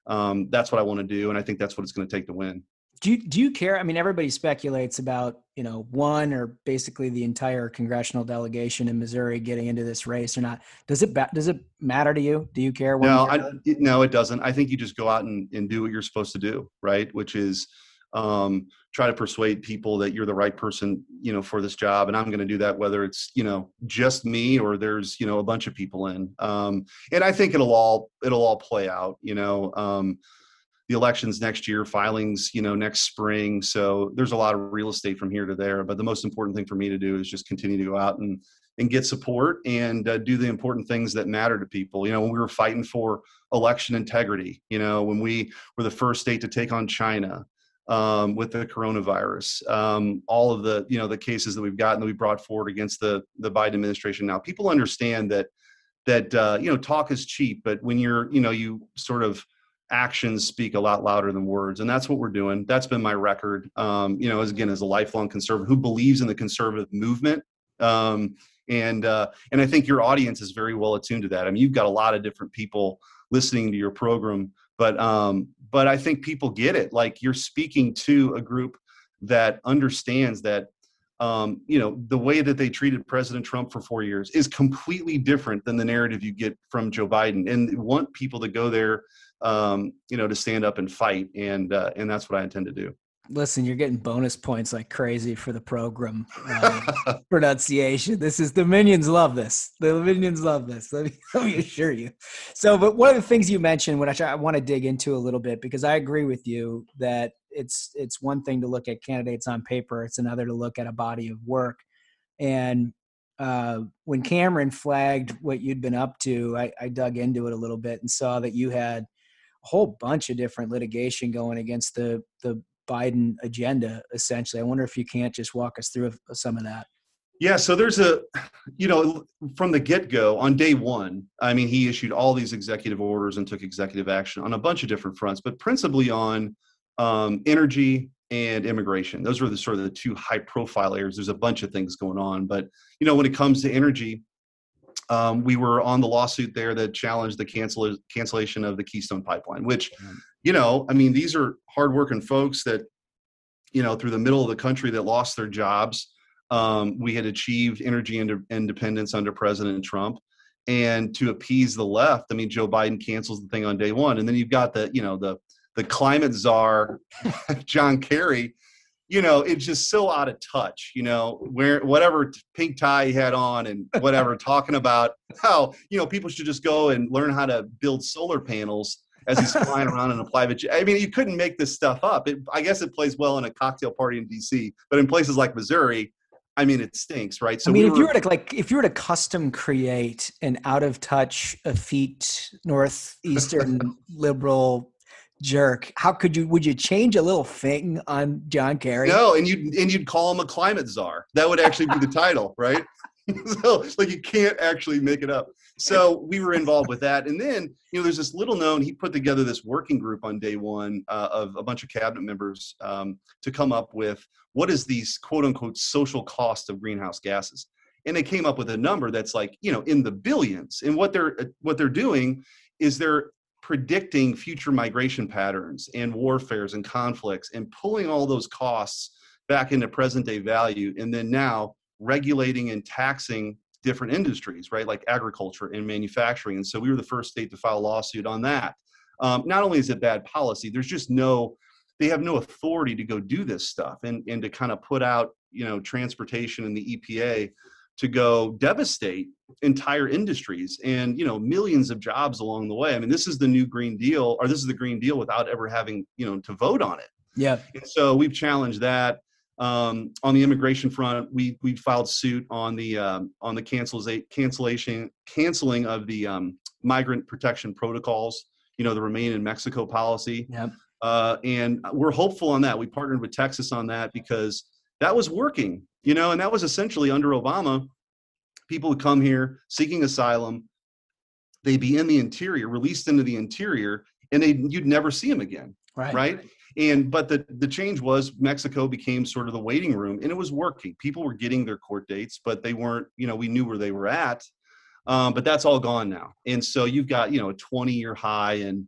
um, that's what I want to do. And I think that's what it's going to take to win. Do you, do you care? I mean, everybody speculates about you know one or basically the entire congressional delegation in Missouri getting into this race or not. Does it does it matter to you? Do you care? No, I, it, no, it doesn't. I think you just go out and, and do what you're supposed to do, right? Which is um, try to persuade people that you're the right person, you know, for this job. And I'm going to do that whether it's you know just me or there's you know a bunch of people in. Um, and I think it'll all it'll all play out. You know. Um, the elections next year, filings, you know, next spring. So there's a lot of real estate from here to there. But the most important thing for me to do is just continue to go out and and get support and uh, do the important things that matter to people. You know, when we were fighting for election integrity, you know, when we were the first state to take on China um, with the coronavirus, um, all of the you know the cases that we've gotten that we brought forward against the the Biden administration. Now, people understand that that uh, you know talk is cheap, but when you're you know you sort of actions speak a lot louder than words and that's what we're doing. That's been my record. Um, you know as again as a lifelong conservative who believes in the conservative movement um, and uh, and i think your audience is very well attuned to that. I mean you've got a lot of different people listening to your program but um, but i think people get it. Like you're speaking to a group that understands that um, you know the way that they treated president trump for four years is completely different than the narrative you get from joe biden and want people to go there um, you know, to stand up and fight, and uh, and that's what I intend to do. Listen, you're getting bonus points like crazy for the program uh, pronunciation. This is the minions love this. The minions love this. Let me, let me assure you. So, but one of the things you mentioned, which I want to dig into a little bit, because I agree with you that it's it's one thing to look at candidates on paper, it's another to look at a body of work. And uh, when Cameron flagged what you'd been up to, I, I dug into it a little bit and saw that you had whole bunch of different litigation going against the the Biden agenda. Essentially, I wonder if you can't just walk us through some of that. Yeah, so there's a, you know, from the get go on day one, I mean, he issued all these executive orders and took executive action on a bunch of different fronts, but principally on um, energy and immigration. Those were the sort of the two high profile areas. There's a bunch of things going on, but you know, when it comes to energy, um, we were on the lawsuit there that challenged the cancel cancellation of the Keystone Pipeline, which, you know, I mean, these are hardworking folks that, you know, through the middle of the country that lost their jobs. Um, we had achieved energy ind- independence under President Trump, and to appease the left, I mean, Joe Biden cancels the thing on day one, and then you've got the, you know, the the climate czar, John Kerry, you know, it's just so out of touch, you know, where whatever pink tie he had on and whatever, talking about how, you know, people should just go and learn how to build solar panels as he's flying around in a private jet. I mean, you couldn't make this stuff up. It, I guess it plays well in a cocktail party in DC, but in places like Missouri, I mean, it stinks, right? So I mean, we if were, you were to like, if you were to custom create an out of touch, effete northeastern liberal jerk. How could you? Would you change a little thing on John Kerry? No, and you and you'd call him a climate czar. That would actually be the title, right? so like you can't actually make it up. So we were involved with that, and then you know there's this little known. He put together this working group on day one uh, of a bunch of cabinet members um, to come up with what is these quote unquote social cost of greenhouse gases, and they came up with a number that's like you know in the billions. And what they're what they're doing is they're predicting future migration patterns and warfares and conflicts and pulling all those costs back into present day value and then now regulating and taxing different industries, right, like agriculture and manufacturing. And so we were the first state to file a lawsuit on that. Um, not only is it bad policy, there's just no, they have no authority to go do this stuff and, and to kind of put out, you know, transportation and the EPA to go devastate entire industries and you know millions of jobs along the way i mean this is the new green deal or this is the green deal without ever having you know to vote on it Yeah. and so we've challenged that um, on the immigration front, we we filed suit on the um, on the cancellation cancellation canceling of the um, migrant protection protocols. You know, the remain in Mexico policy. Yep. Uh, and we're hopeful on that. We partnered with Texas on that because that was working. You know, and that was essentially under Obama. People would come here seeking asylum. They'd be in the interior, released into the interior, and they you'd never see them again. Right. Right and but the the change was mexico became sort of the waiting room and it was working people were getting their court dates but they weren't you know we knew where they were at um, but that's all gone now and so you've got you know a 20 year high in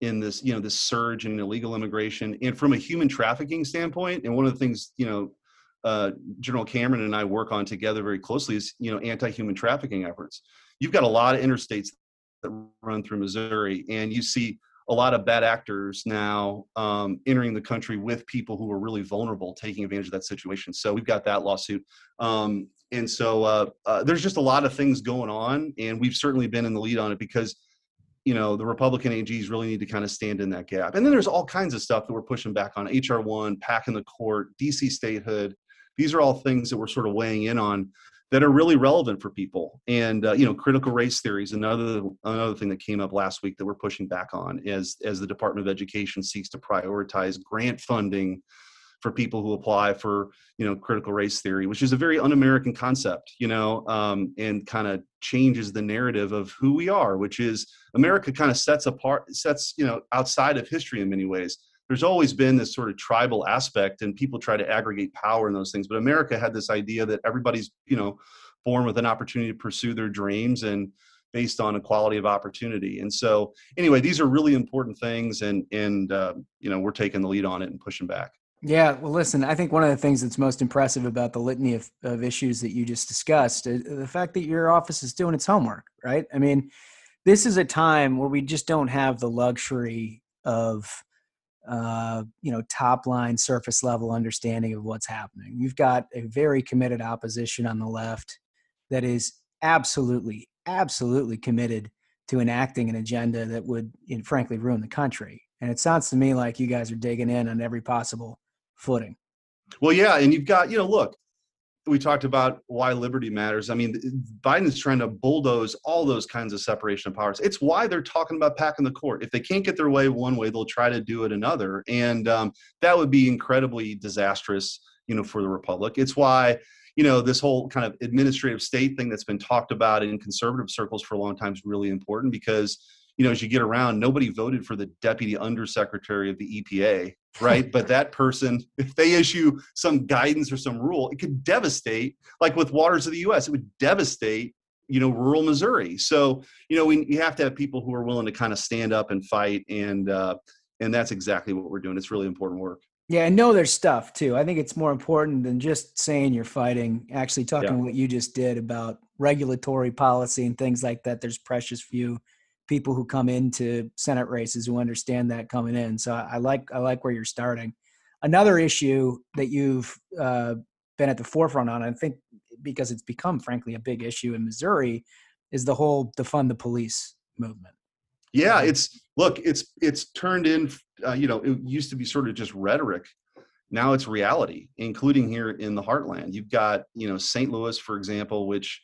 in this you know this surge in illegal immigration and from a human trafficking standpoint and one of the things you know uh, general cameron and i work on together very closely is you know anti-human trafficking efforts you've got a lot of interstates that run through missouri and you see a lot of bad actors now um, entering the country with people who are really vulnerable, taking advantage of that situation. So we've got that lawsuit. Um, and so uh, uh, there's just a lot of things going on, and we've certainly been in the lead on it because you know the Republican AGs really need to kind of stand in that gap. And then there's all kinds of stuff that we're pushing back on: HR one, PAC in the court, DC statehood. These are all things that we're sort of weighing in on that are really relevant for people. And uh, you know, critical race theory is another another thing that came up last week that we're pushing back on as as the Department of Education seeks to prioritize grant funding for people who apply for you know critical race theory, which is a very un-American concept, you know, um, and kind of changes the narrative of who we are, which is America kind of sets apart, sets you know outside of history in many ways there's always been this sort of tribal aspect and people try to aggregate power in those things but america had this idea that everybody's you know born with an opportunity to pursue their dreams and based on equality of opportunity and so anyway these are really important things and and uh, you know we're taking the lead on it and pushing back Yeah, well, listen, I think one of the things that's most impressive about the litany of, of issues that you just discussed is the fact that your office is doing its homework, right? I mean, this is a time where we just don't have the luxury of, uh, you know, top line, surface level understanding of what's happening. You've got a very committed opposition on the left that is absolutely, absolutely committed to enacting an agenda that would, frankly, ruin the country. And it sounds to me like you guys are digging in on every possible footing. Well, yeah, and you've got, you know, look, we talked about why liberty matters. I mean, Biden's trying to bulldoze all those kinds of separation of powers. It's why they're talking about packing the court. If they can't get their way one way, they'll try to do it another, and um, that would be incredibly disastrous, you know, for the republic. It's why, you know, this whole kind of administrative state thing that's been talked about in conservative circles for a long time is really important because you know, as you get around, nobody voted for the deputy undersecretary of the EPA, right? but that person, if they issue some guidance or some rule, it could devastate, like with waters of the US, it would devastate, you know, rural Missouri. So, you know, we, you have to have people who are willing to kind of stand up and fight. And, uh, and that's exactly what we're doing. It's really important work. Yeah, and know their stuff too. I think it's more important than just saying you're fighting, actually talking Yeah. what you just did about regulatory policy and things like that. There's precious few people who come into Senate races who understand that coming in. So I I like I like where you're starting. Another issue that you've uh, been at the forefront on, I think, because it's become frankly a big issue in Missouri, is the whole defund the police movement. Yeah, it's look, it's it's turned in. Uh, you know, it used to be sort of just rhetoric. Now it's reality, including here in the heartland. You've got you know St. Louis, for example, which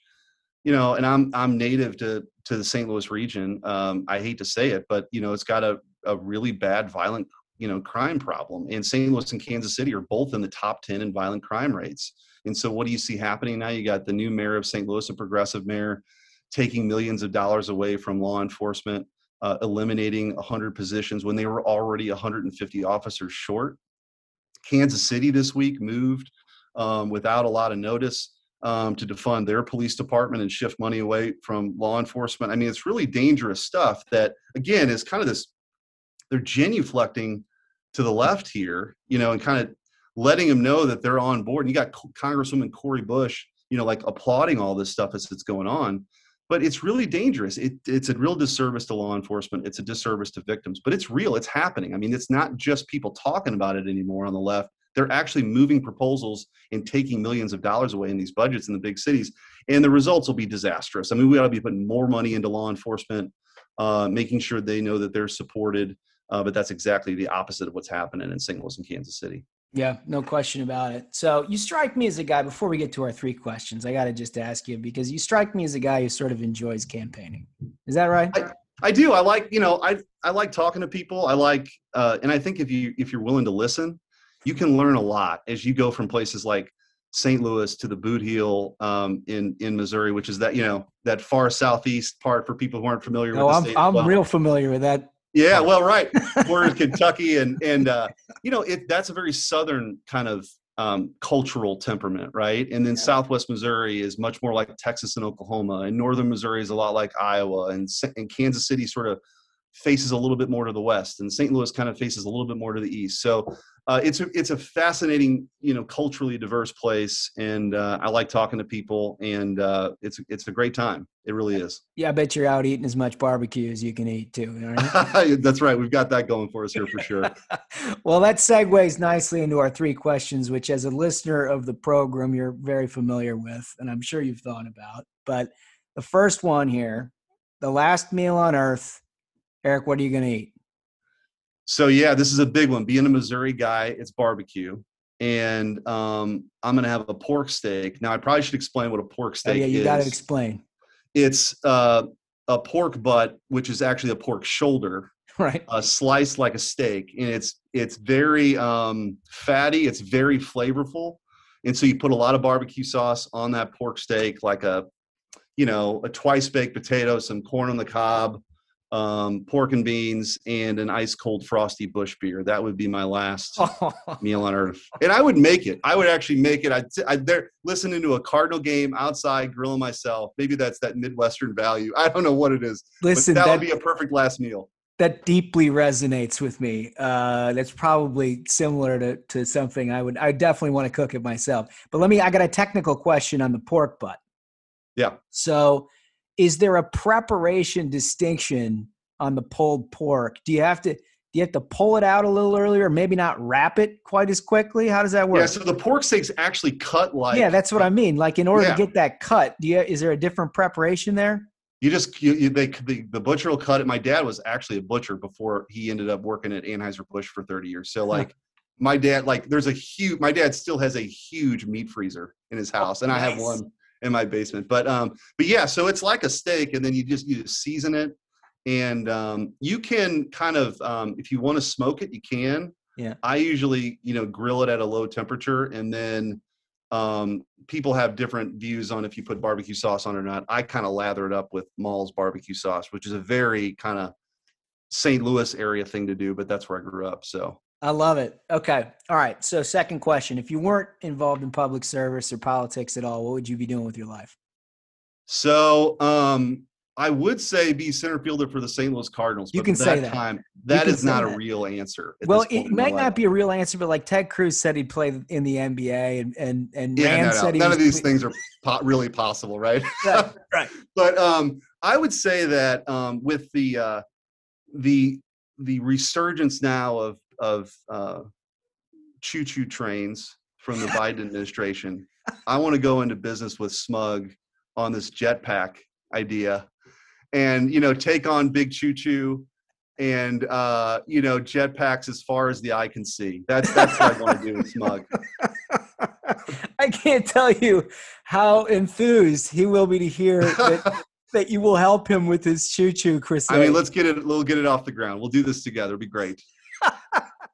you know, and I'm I'm native to to the St. Louis region. Um, I hate to say it, but you know, it's got a a really bad violent you know crime problem and st louis and kansas city are both in the top 10 in violent crime rates and so what do you see happening now you got the new mayor of st louis a progressive mayor taking millions of dollars away from law enforcement uh, eliminating 100 positions when they were already 150 officers short kansas city this week moved um, without a lot of notice um, to defund their police department and shift money away from law enforcement. I mean, it's really dangerous stuff that, again, is kind of this, they're genuflecting to the left here, you know, and kind of letting them know that they're on board. And you got Congresswoman Cori Bush, you know, like applauding all this stuff as it's going on. But it's really dangerous. It, it's a real disservice to law enforcement. It's a disservice to victims, but it's real. It's happening. I mean, it's not just people talking about it anymore on the left they're actually moving proposals and taking millions of dollars away in these budgets in the big cities and the results will be disastrous i mean we ought to be putting more money into law enforcement uh, making sure they know that they're supported uh, but that's exactly the opposite of what's happening in st louis and kansas city yeah, no question about it. So you strike me as a guy, before we get to our three questions, I got to just ask you because you strike me as a guy who sort of enjoys campaigning. Is that right? I, I do. I like, you know, I, I like talking to people. I like, uh, and I think if you, if you're willing to listen, you can learn a lot as you go from places like St. Louis to the Boot Heel um, in in Missouri, which is that you know that far southeast part for people who aren't familiar no, with. I'm state I'm well. real familiar with that. Yeah, well, right. We're in Kentucky, and and uh, you know it. That's a very southern kind of um, cultural temperament, right? And then Southwest Missouri is much more like Texas and Oklahoma, and Northern Missouri is a lot like Iowa, and and Kansas City sort of faces a little bit more to the west, and St. Louis kind of faces a little bit more to the east. So uh, it's a it's a fascinating, you know, culturally diverse place, and uh, I like talking to people, and uh, it's it's a great time. It really is. Yeah, I bet you're out eating as much barbecue as you can eat too. That's right. We've got that going for us here for sure. well, that segues nicely into our three questions, which, as a listener of the program, you're very familiar with, and I'm sure you've thought about. But the first one here, the last meal on earth, Eric, what are you going to eat? So yeah, this is a big one. Being a Missouri guy, it's barbecue, and um, I'm gonna have a pork steak. Now I probably should explain what a pork Oh, steak yeah, you got to explain. It's uh, a pork butt, which is actually a pork shoulder, right? Uh, sliced like a steak, and it's it's very um, fatty. It's very flavorful, and so you put a lot of barbecue sauce on that pork steak, like a you know a twice baked potato, some corn on the cob, um, pork and beans, and an ice cold frosty Busch beer. That would be my last meal on earth. And I would make it. I would actually make it. I'd, I'd there listening to a Cardinal game outside, grilling myself. Maybe that's that Midwestern value. I don't know what it is. but Listen, that, that- would be a perfect last meal. That deeply resonates with me. Uh, that's probably similar to, to something I would. I definitely want to cook it myself. But let me. I got a technical question on the pork butt. Yeah. So, is there a preparation distinction on the pulled pork? Do you have to do you have to pull it out a little earlier, maybe not wrap it quite as quickly? How does that work? Yeah. So the pork steak's actually cut like. yeah, that's what I mean. Like in order Yeah. to get that cut, do you is there a different preparation there? You just you, you they the, the butcher will cut it. My dad was actually a butcher before he ended up working at Anheuser Busch for 30 years. So like my dad like there's a huge my dad still has a huge meat freezer in his oh, house and I have one in my basement. But um but yeah, so it's like a steak and then you just you just season it and um you can kind of um if you want to smoke it you can. Yeah. I usually, you know, grill it at a low temperature and then um, people have different views on if you put barbecue sauce on or not. I kind of lather it up with Maull's barbecue sauce, which is a very kind of St. Louis area thing to do, but that's where I grew up. So I love it. Okay. All right. So, second question. If you weren't involved in public service or politics at all, what would you be doing with your life? So um, I would say be center fielder for the St. Louis Cardinals. You can for say that that. time, that is not a real answer. Well, it might not be a real answer, but like Ted Cruz said he'd play in the NBA, and and and Yeah, Rand no, no. said none of these things are po- really possible, right? Right, right. but um, I would say that um, with the uh, the the resurgence now of of uh, choo choo trains from the Biden administration, I want to go into business with Smug on this jetpack idea, and you know take on Big Choo Choo. And uh, you know, jetpacks as far as the eye can see. That's that's what I want to do with Smug. I can't tell you how enthused he will be to hear that that you will help him with his choo choo, Chris. I mean, let's get it. We'll get it off the ground. We'll do this together. It'll be great.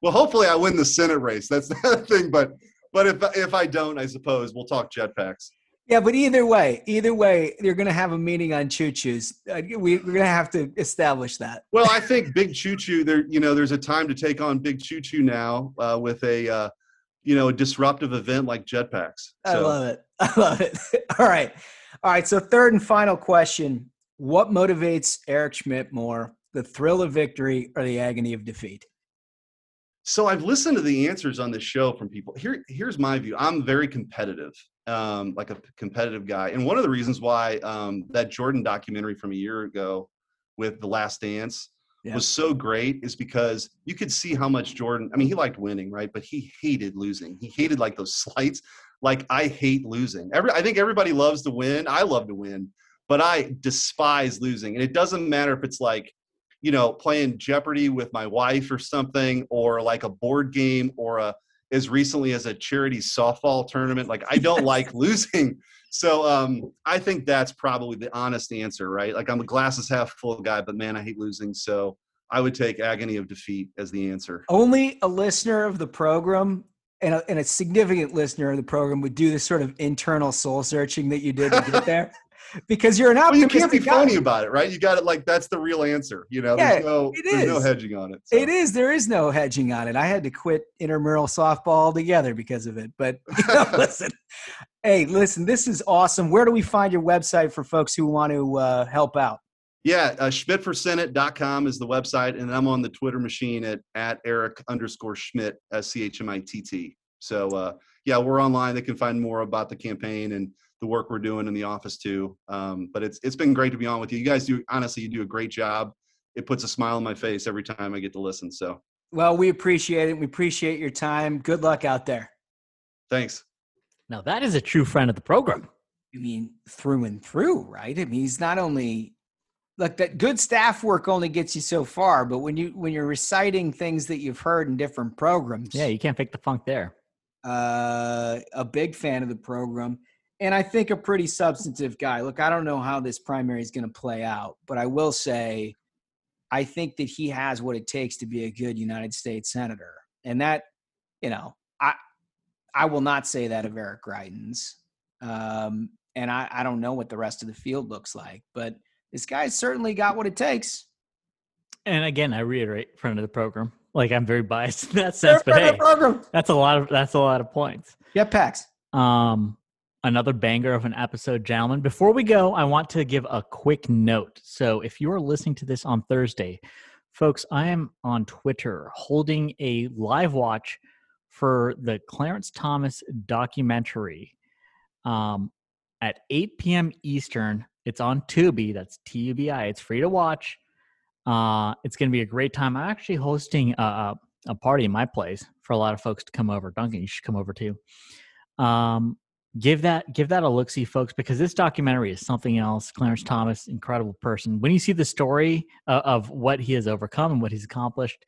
Well, hopefully, I win the Senate race. That's the thing. But but if if I don't, I suppose we'll talk jetpacks. Yeah, but either way, either way, you're going to have a meeting on choo choos. Uh, we, we're going to have to establish that. Well, I think Big Choo Choo. There, you know, there's a time to take on Big Choo Choo now uh, with a, uh, you know, a disruptive event like jetpacks. I love it. I love it. All right, all right. So third and final question: What motivates Eric Schmitt more, the thrill of victory or the agony of defeat? So I've listened to the answers on this show from people. Here, here's my view. I'm very competitive, um, like a competitive guy, and one of the reasons why um, that Jordan documentary from a year ago with The Last Dance Yeah. was so great is because you could see how much Jordan. I mean, he liked winning, right? But he hated losing. He hated like those slights. Like I hate losing. Every I think everybody loves to win. I love to win, but I despise losing. And it doesn't matter if it's like you know, playing Jeopardy with my wife or something, or like a board game, or a as recently as a charity softball tournament. Like I don't like losing. So um, I think that's probably the honest answer, right? Like I'm a glasses half full guy, but man, I hate losing. So I would take agony of defeat as the answer. Only a listener of the program and a, and a significant listener of the program would do this sort of internal soul searching that you did to get there, because you're an Well, you can't be phony about it, right? You got it. Like that's the real answer. You know, Yeah, there's no it there's no hedging on it. It is. There is no hedging on it. I had to quit intramural softball altogether because of it. But you know, listen, hey, listen, this is awesome. Where do we find your website for folks who want to uh, help out? Yeah, uh, schmittforsenate.com is the website, and I'm on the Twitter machine at at Eric underscore Schmitt S C H M I T T. So uh, yeah, we're online. They can find more about the campaign and the work we're doing in the office too. Um, but it's it's been great to be on with you. You guys do honestly, you do a great job. It puts a smile on my face every time I get to listen. So Well, we appreciate it. We appreciate your time. Good luck out there. thanks. Now that is a true friend of the program. I mean, through and through, right? I mean, he's not only like that good staff work only gets you so far, but when you when you're reciting things that you've heard in different programs, Yeah, you can't fake the funk there. uh, a big fan of the program, and I think a pretty substantive guy. Look, I don't know how this primary is going to play out, but I will say, I think that he has what it takes to be a good United States senator, and that, you know, I I will not say that of Eric Greitens, um, and I, I don't know what the rest of the field looks like, but this guy's certainly got what it takes. And again, I reiterate, friend of the program. Like I'm very biased in that sense, but hey, that's a lot of that's a lot of points. Jetpacks. Um, another banger of an episode, gentlemen. Before we go, I want to give a quick note. So if you are listening to this on Thursday, folks, I am on Twitter holding a live watch for the Clarence Thomas documentary um, at 8 p.m. Eastern. It's on Tubi. That's T U B I. It's free to watch. Uh, it's going to be a great time. I'm actually hosting a, a, party in my place for a lot of folks to come over. Duncan, you should come over too. Um, give that give that a look, see, folks, because this documentary is something else. Clarence Thomas, incredible person. When you see the story uh, of what he has overcome and what he's accomplished,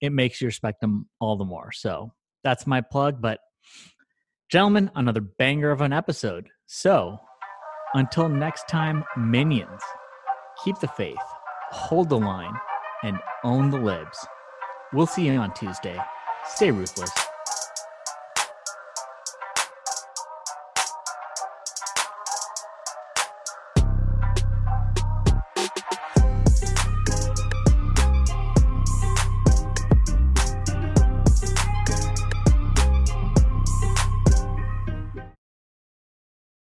it makes you respect him all the more. So that's my plug. But gentlemen, another banger of an episode. So until next time, minions, keep the faith, hold the line, and own the libs. We'll see you on Tuesday. Stay ruthless.